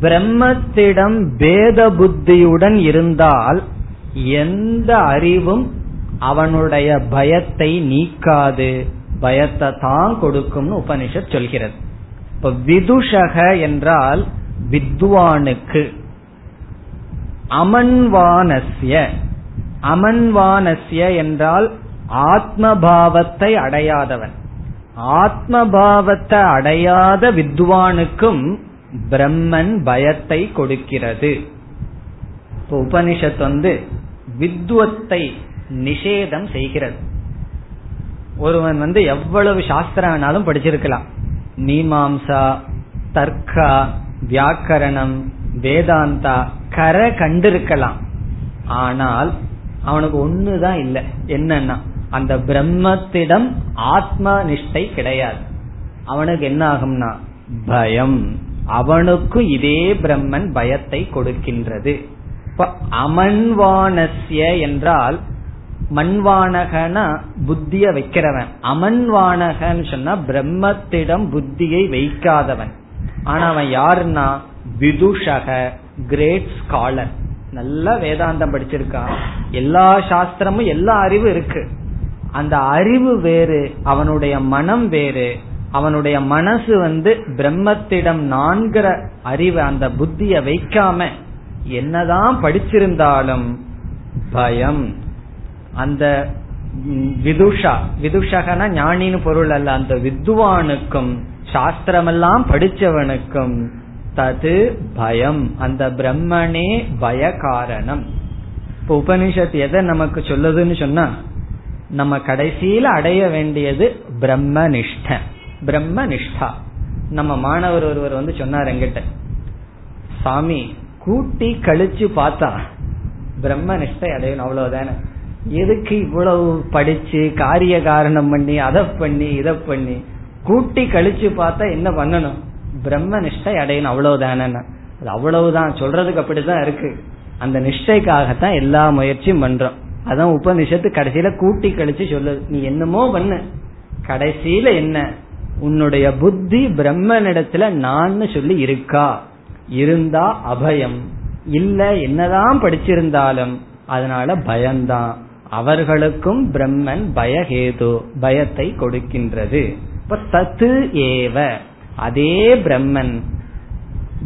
பிரம்மத்திடம் பேத புத்தியுடன் இருந்தால் எந்த அறிவும் அவனுடைய பயத்தை நீக்காது. பயத்தை தான் கொடுக்கும்னு உபனிஷத் சொல்கிறது. இப்ப விதுஷக என்றால் வித்வானுக்கு. அமன்வானஸ்ய. அமன்வானஸ்ய என்றால் ஆத்மபாவத்தை அடையாதவன். ஆத்மபாவத்தை அடையாத வித்வானுக்கும் பிரம்மன் பயத்தை கொடுக்கிறது. இப்போ உபனிஷத் வந்து வித்வத்தை நிஷேதம் செய்கிறது. ஒருவன் வந்து எவ்வளவு சாஸ்திரம் படிச்சிருக்கலாம். மீமாம்சா தர்க்கா வியாக்கரணம் வேதாந்தா கரை கண்டிருக்கலாம். ஆனால் அவனுக்கு ஒண்ணுதான் இல்லை. என்னன்னா அந்த பிரம்மத்திடம் ஆத்மா நிஷ்டை கிடையாது. அவனுக்கு என்ன ஆகும்னா பயம். அவனுக்கு இதே பிரம்மன் பயத்தை கொடுக்கின்றது. அமன்வானசிய என்றால் மண்வானகனா புத்திய வைக்கிறவன். அமன்வானகன்னு சொன்னா பிரம்மத்திடம் புத்தியை வைக்காதவன். ஆனா அவன் யாருன்னா விதுஷக. கிரேட் ஸ்காலர் நல்ல வேதாந்தம் படிச்சிருக்கான் எல்லா சாஸ்திரமும் எல்லா அறிவு இருக்கு. அந்த அறிவு வேறு அவனுடைய மனம் வேறு. அவனுடைய மனசு வந்து பிரம்மத்திடம் நான்கிற அறிவு அந்த புத்திய வைக்காம என்னதான் படிச்சிருந்தாலும் பயம். அந்த விதுஷா விதுஷகனா ஞானின்னு பொருள் அல்ல. அந்த வித்வானுக்கும் சாஸ்திரமெல்லாம் படிச்சவனுக்கும் தது பயம். அந்த பிரம்மனே பய காரணம் இப்ப உபனிஷத் எதை நமக்கு சொல்லுதுன்னு சொன்னா நம்ம கடைசியில அடைய வேண்டியது பிரம்ம நிஷ்ட பிரம்ம நிஷ்டா நம்ம மாணவர் ஒருவர் வந்து சொன்னார் எங்கிட்ட சாமி கூட்டி கழிச்சு பார்த்தா பிரம்ம நிஷ்டை அடையணும் அவ்வளவுதானே. எதுக்கு இவ்வளவு படிச்சு காரிய காரணம் பண்ணி அதை பண்ணி இதை பண்ணி கூட்டி கழிச்சு பார்த்தா என்ன பண்ணணும்? பிரம்ம நிஷ்டை அடையணும் அவ்வளவுதானே அது அவ்வளவுதான் சொல்றதுக்கு அப்படிதான் இருக்கு. அந்த நிஷ்டைக்காகத்தான் எல்லா முயற்சியும் பண்றோம். அதான் உபனிஷத்து கடைசியில கூட்டி கழிச்சு சொல்லுது. நீ என்னமோ பண்ணு. கடைசியில என்ன? உன்னுடைய புத்தி பிரம்மனிடத்துல நான் சொல்லி இருக்கா? இருந்தா அபயம். இல்ல என்னதான் படிச்சிருந்தாலும் அதனால பயம்தான். அவர்களுக்கும் பிரம்மன் பயஹேது பயத்தை கொடுக்கின்றது. இப்ப தத்து ஏவ. அதே பிரம்மன்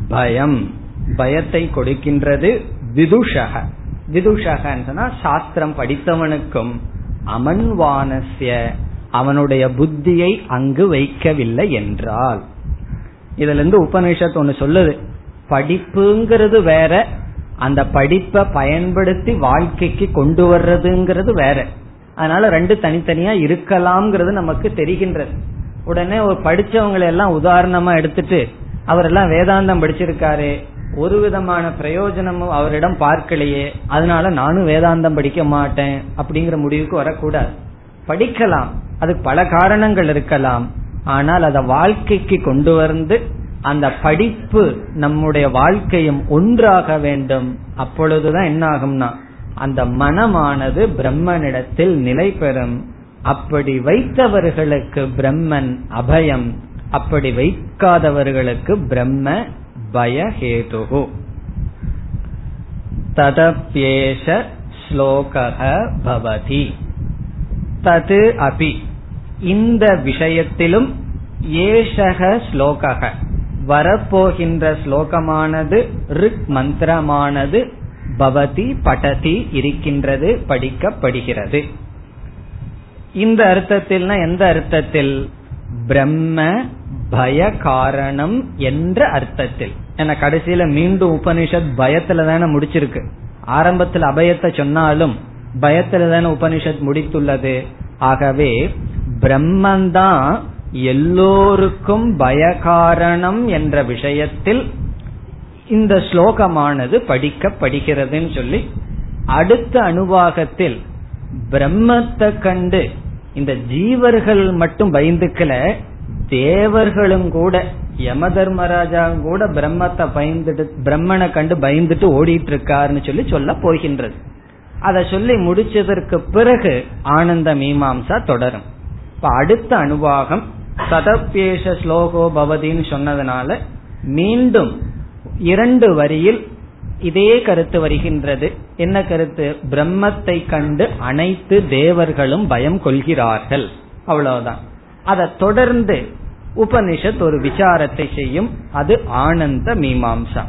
பயம் பயத்தை கொடுக்கின்றது விதுஷக. விதுஷகன்னா சாஸ்திரம் படித்தவனுக்கும் அமன்வானசிய அவனுடைய புத்தியை அங்கு வைக்கவில்லை என்றால். இதுல இருந்து உபநிஷத்து ஒண்ணு சொல்லுது படிப்புங்கிறது வேற அந்த படிப்பை பயன்படுத்தி வாழ்க்கைக்கு கொண்டு வர்றதுங்கிறது வேற. அதனால ரெண்டு தனித்தனியா இருக்கலாம்ங்கிறது நமக்கு தெரிகின்றது. உடனே ஒரு படிச்சவங்களை எல்லாம் உதாரணமா எடுத்துட்டு அவரெல்லாம் வேதாந்தம் படிச்சிருக்காரு. ஒரு விதமான பிரயோஜனமும் அவரிடம் பார்க்கலையே. அதனால நானும் வேதாந்தம் படிக்க மாட்டேன் அப்படிங்கிற முடிவுக்கு வரக்கூடாது. படிக்கலாம். அது பல காரணங்கள் இருக்கலாம். ஆனால் அதை வாழ்க்கைக்கு கொண்டு வந்து அந்த படிப்பு நம்முடைய வாழ்க்கையும் ஒன்றாக வேண்டும். அப்பொழுதுதான் என்ன ஆகும்னா அந்த மனமானது பிரம்மனிடத்தில் நிலை பெறும் அப்படி வைத்தவர்களுக்கு பிரம்மன் அபயம் அப்படி வைக்காதவர்களுக்கு பிரம்ம பயஹேது ததப்யேஷ ஸ்லோகக பவதி. தது அபி. இந்த விஷயத்திலும் ஏஷக ஸ்லோகக வரப்போகின்ற ஸ்லோகமானது ரிக் மந்திரமானது பவதி படதி இருக்கின்றது படிக்கப்படுகிறது. இந்த அர்த்தத்தில்னா எந்த அர்த்தத்தில்? பிரம்ம பய காரணம் என்ற அர்த்தத்தில். என கடைசியில மீண்டும் உபனிஷத் பயத்துல தானே முடிச்சிருக்கு. ஆரம்பத்தில் அபயத்தை சொன்னாலும் பயத்துல தானே உபனிஷத் முடித்துள்ளது. ஆகவே பிரம்மந்தான் எல்லோருக்கும் பயகாரணம் என்ற விஷயத்தில் இந்த ஸ்லோகமானது படிக்கப்படுகிறதுன்னு சொல்லி அடுத்த அனுவாகத்தில் பிரம்மத்தை கண்டு இந்த ஜீவர்கள் மட்டும் பயந்துக்கல தேவர்களும் கூட யம தர்மராஜாவும் கூட பிரம்மத்தை பயந்துட்டு பிரம்மனை கண்டு பயந்துட்டு ஓடிட்டு இருக்காருன்னு சொல்லி சொல்ல போகின்றது. அதை சொல்லி முடிச்சதற்கு பிறகு ஆனந்த மீமாம்சா தொடரும். இப்ப அடுத்த அனுபாகம் சதப்பேஷ ஸ்லோகோ பவதின்னு சொன்னதுனால மீண்டும் இரண்டு வரியில் இதே கருத்து வருகின்றது. என்ன கருத்து? பிரம்மத்தை கண்டு அனைத்து தேவர்களும் பயம் கொள்கிறார்கள். அவ்வளவுதான். அதை தொடர்ந்து உபனிஷத் ஒரு விசாரத்தை செய்யும். அது ஆனந்த மீமாம்சா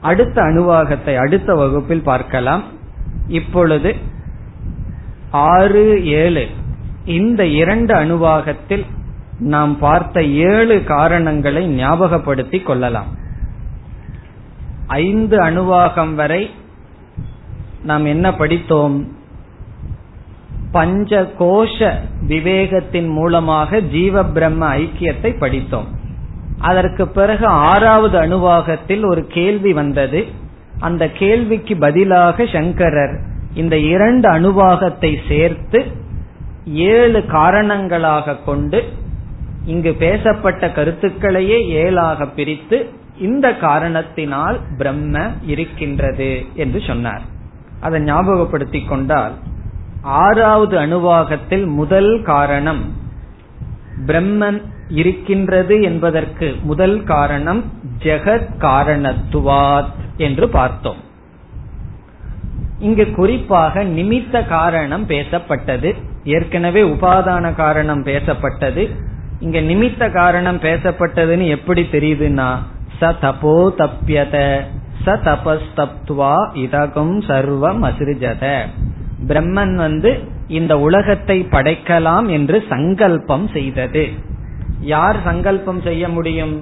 அடுத்த அணுவாகத்தை அடுத்த வகுப்பில் பார்க்கலாம். இப்பொழுது ஆறு ஏழு. இந்த இரண்டு அணுவாகத்தில் நாம் பார்த்த ஏழு காரணங்களை ஞாபகப்படுத்திக் கொள்ளலாம். ஐந்து அணுவாகம் வரை நாம் என்ன படித்தோம்? பஞ்ச கோஷ விவேகத்தின் மூலமாக ஜீவ பிரம்ம ஐக்கியத்தை படித்தோம். அதற்கு பிறகு ஆறாவது அணுவாகத்தில் ஒரு கேள்வி வந்தது. அந்த கேள்விக்கு பதிலாக சங்கரர் இந்த இரண்டு அணுவாகத்தை சேர்த்து ஏழு காரணங்களாக கொண்டு இங்கு பேசப்பட்ட கருத்துக்களையே ஏழாக பிரித்து இந்த காரணத்தினால் பிரம்ம இருக்கின்றது என்று சொன்னார். அதை ஞாபகப்படுத்திக் கொண்டால் ஆறாவது அணுவாகத்தில் முதல் காரணம் பிரம்மன் இருக்கின்றது என்பதற்கு முதல் காரணம் ஜெகத் காரணத்துவாத் என்று பார்த்தோம். இங்கு குறிப்பாக நிமித்த காரணம் பேசப்பட்டது ஏற்கனவே உபாதான காரணம் பேசப்பட்டது. இங்க நிமித்த காரணம் பேசப்பட்டதுன்னு எப்படி தெரியுதுன்னா ச தபோ தப்பியத ச தபஸ்தப்துவா இதகம் சர்வம் அசிருஜத பிரம்மன் வந்து இந்த உலகத்தை படைக்கலாம் என்று சங்கல்பம் செய்தது. யார் சங்கல்பம் செய்ய முடியும்?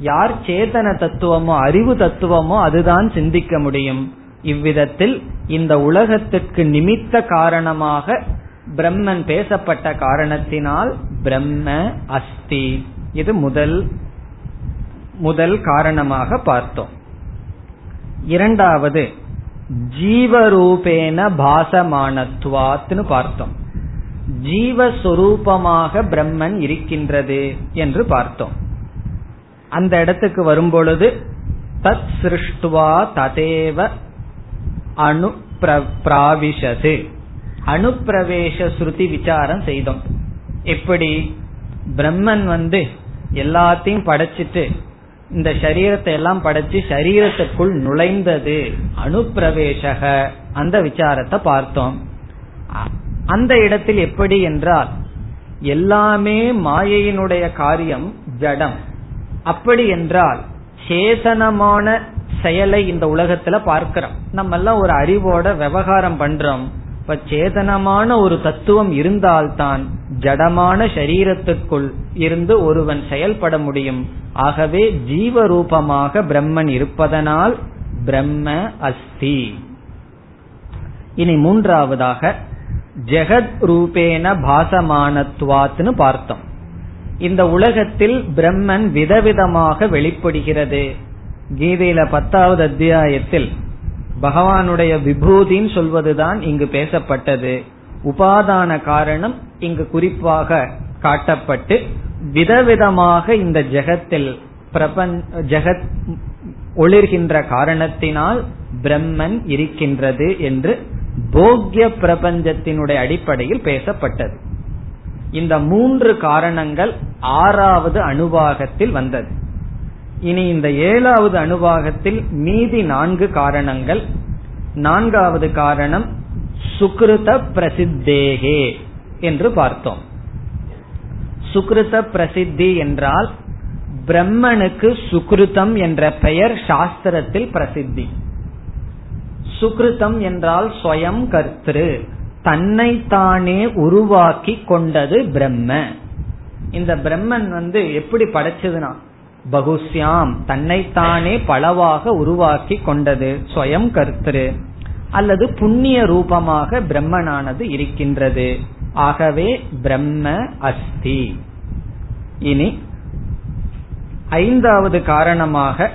யார் சேதன தத்துவமோ அறிவு தத்துவமோ அதுதான் சிந்திக்க முடியும். இவ்விதத்தில் இந்த உலகத்திற்கு நிமித்த காரணமாக பிரம்மன் பேசப்பட்ட காரணத்தினால் பிரம்ம அஸ்தி. இது முதல் முதல் காரணமாக பார்த்தோம். இரண்டாவது ஜீவரூபேன பாசமானத்வாத்னு பார்த்தோம். ஜீவஸ்வரூபமாக பிரம்மன் இருக்கின்றது என்று பார்த்தோம். அந்த இடத்துக்கு வரும்பொழுது தத் சிருஷ்டுவா ததேவ அணு பிராவிஷது அணுப்பிரவேச ஸ்ருதி விசாரம் செய்தோம். எப்படி? பிரம்மன் வந்து எல்லாத்தையும் படைச்சிட்டு இந்த சரீரத்தை எல்லாம் படைச்சு சரீரத்துக்குள் நுழைந்தது. அணுப்பிரவேசக. அந்த விசாரத்தை பார்த்தோம். அந்த இடத்தில் எப்படி என்றால் எல்லாமே மாயையினுடைய காரியம் ஜடம். அப்படி என்றால் சேதனமான செயலை இந்த உலகத்துல பார்க்கிறோம். நம்ம எல்லாம் ஒரு அறிவோட விவகாரம் பண்றோம். இப்ப சேதனமான ஒரு தத்துவம் இருந்தால்தான் ஜடமான சரீரத்துக்குள் இருந்து ஒருவன் செயல்பட முடியும். ஆகவே ஜீவரூபமாக பிரம்மன் இருப்பதனால் பிரம்ம அஸ்தி. இனி மூன்றாவதாக ஜெகத் ரூபேன பாசமானத்வாத்னு பார்த்தோம். இந்த உலகத்தில் பிரம்மன் விதவிதமாக வெளிப்படுகிறது. கீதையில பத்தாவது அத்தியாயத்தில் பகவானுடைய விபூதின்னு சொல்வதுதான் இங்கு பேசப்பட்டது. உபாதான காரணம் இங்கு குறிப்பாக காட்டப்பட்டு விதவிதமாக இந்த ஜெகத்தில் பிரபஞ்ச ஜெகத் ஒளிர்கின்ற காரணத்தினால் பிரம்மன் இருக்கின்றது என்று போக்கிய பிரபஞ்சத்தினுடைய அடிப்படையில் பேசப்பட்டது. இந்த மூன்று காரணங்கள் ஆறாவது அணுவாகத்தில் வந்தது. இனி இந்த ஏழாவது அணுவாகத்தில் மீதி நான்கு காரணங்கள். நான்காவது காரணம் சுக்ருத பிரசித்தேகே என்று பார்த்தோம். சுக்ருத பிரசித்தி என்றால் பிரம்மனுக்கு சுக்ருதம் என்ற பெயர் சாஸ்திரத்தில் பிரசித்தி. சுக்ருதம் என்றால் ஸ்வயம் கர்த்திரு தன்னைத்தானே உருவாக்கி கொண்டது பிரம்ம. இந்த பிரம்மன் வந்து எப்படி படைச்சதுனா பகுஸ்யாம் தன்னைத்தானே பலவாக உருவாக்கி கொண்டது ஸ்வயம் கர்த்தரு. அல்லது புண்ணிய ரூபமாக பிரம்மனானது இருக்கின்றது. ஆகவே பிரம்ம அஸ்தி. இனி ஐந்தாவது காரணமாக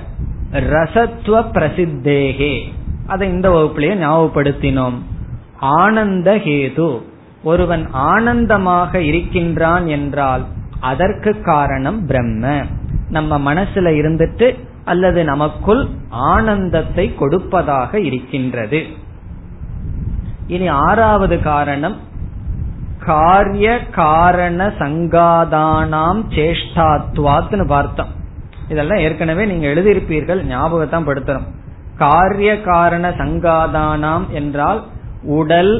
ரசத்துவ பிரசித்தேகே. அதை இந்த வகுப்பிலேயே ஞாபகப்படுத்தினோம். ஆனந்த ஹேது. ஒருவன் ஆனந்தமாக இருக்கின்றான் என்றால் அதற்கு காரணம் பிரம்ம. நம்ம மனசுல இருந்துட்டு அல்லது நமக்குள் ஆனந்தத்தை கொடுப்பதாக இருக்கின்றது. இனி ஆறாவது காரணம் காரிய காரண சங்காதானாம் சேஷ்டாத்வாத்னு பார்த்தோம். இதெல்லாம் ஏற்கனவே நீங்க எழுதியிருப்பீர்கள் ஞாபகத்தான் படுத்தணும். காரிய காரண சங்காதானாம் என்றால் உடல்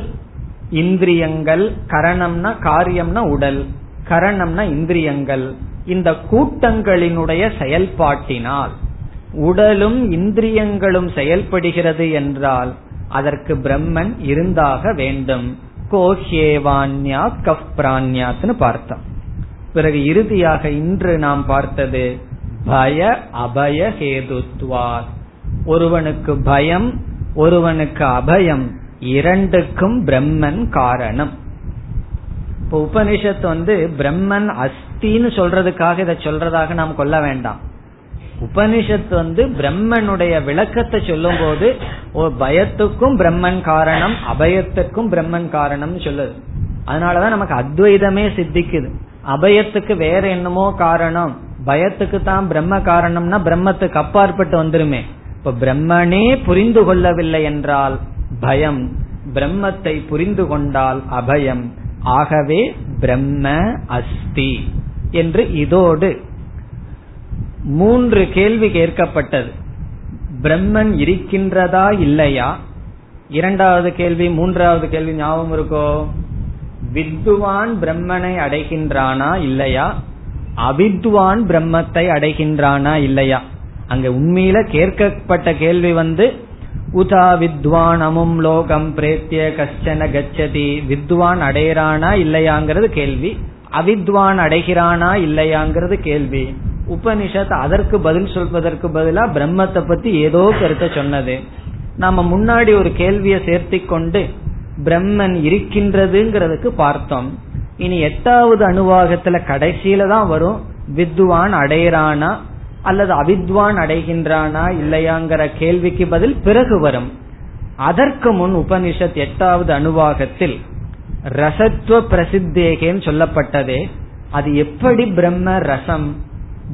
இந்திரியங்கள் கரணம்னா காரியம்னா உடல் கரணம்னா இந்திரியங்கள். இந்த கூட்டங்களினுடைய செயல்பாட்டினால் உடலும் இந்திரியங்களும் செயல்படுகிறது என்றால் அதற்கு பிரம்மன் இருந்தாக வேண்டும். கோஹேவான்யா கஃப் பார்த்தோம். பிறகு இறுதியாக இன்று நாம் பார்த்தது பய அபய ஹேதுத்வார் ஒருவனுக்கு பயம் ஒருவனுக்கு அபயம் இரண்டுக்கும் பிரம்மன் காரணம். இப்ப உபனிஷத்து வந்து பிரம்மன் அஸ்தின்னு சொல்றதுக்காக இதை சொல்றதாக நாம் கொள்ள வேண்டாம். உபனிஷத்து வந்து பிரம்மனுடைய விளக்கத்தை சொல்லும் போது பயத்துக்கும் பிரம்மன் காரணம் அபயத்துக்கும் பிரம்மன் காரணம் சொல்லுது. அதனாலதான் நமக்கு அத்வைதமே சித்திக்குது. அபயத்துக்கு வேற என்னமோ காரணம் பயத்துக்கு தான் பிரம்ம காரணம்னா பிரம்மத்துக்கு அப்பாற்பட்டு வந்துருமே. இப்ப பிரம்மனே புரிந்து கொள்ளவில்லை என்றால் பயம் பிரம்மத்தை புரிந்து கொண்டால் அபயம் ஆகவே பிரம்ம அஸ்தி என்று இதோடு. மூன்று கேள்வி கேட்கப்பட்டது. பிரம்மன் இருக்கின்றதா இல்லையா? இரண்டாவது கேள்வி மூன்றாவது கேள்வி ஞாபகம் இருக்கோ? வித்வான் பிரம்மனை அடைகின்றானா இல்லையா? அவித்வான் பிரம்மத்தை அடைகின்றானா இல்லையா? அங்க உண்மையில கேட்கப்பட்ட கேள்வி வந்து உதா வித்வான் அமும் லோகம் பிரேத்திய கஷ்டன கச்சதி வித்வான் அடையிறானா இல்லையாங்கிறது கேள்வி. அவித்வான் அடைகிறானா இல்லையாங்கிறது கேள்வி. உபனிஷத் அதற்கு பதில் சொல்வதற்கு பதிலா பிரம்மத்தை பத்தி ஏதோ கருத்தை சொன்னது. நாம முன்னாடி ஒரு கேள்வியை சேர்த்தி கொண்டு பிரம்மன் இருக்கின்றதுங்கிறதுக்கு பார்த்தோம். இனி எட்டாவது அணுவாகத்துல கடைசியில தான் வரும். வித்வான் அடையிறானா அல்லது அவித்வான் அடைகின்றானா இல்லையாங்கிற கேள்விக்கு பதில் பிறகு வரும். அதற்கு முன் உபனிஷத் எட்டாவது அணுவாகத்தில் ரசத்துவ பிரசித்தேகேன்னு சொல்லப்பட்டதே. அது எப்படி பிரம்ம ரசம்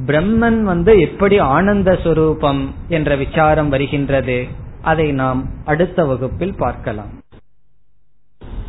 பிரம்மன் வந்து எப்படி ஆனந்த சுரூபம் என்ற விசாரம் வருகின்றது அதை நாம் அடுத்த வகுப்பில் பார்க்கலாம்.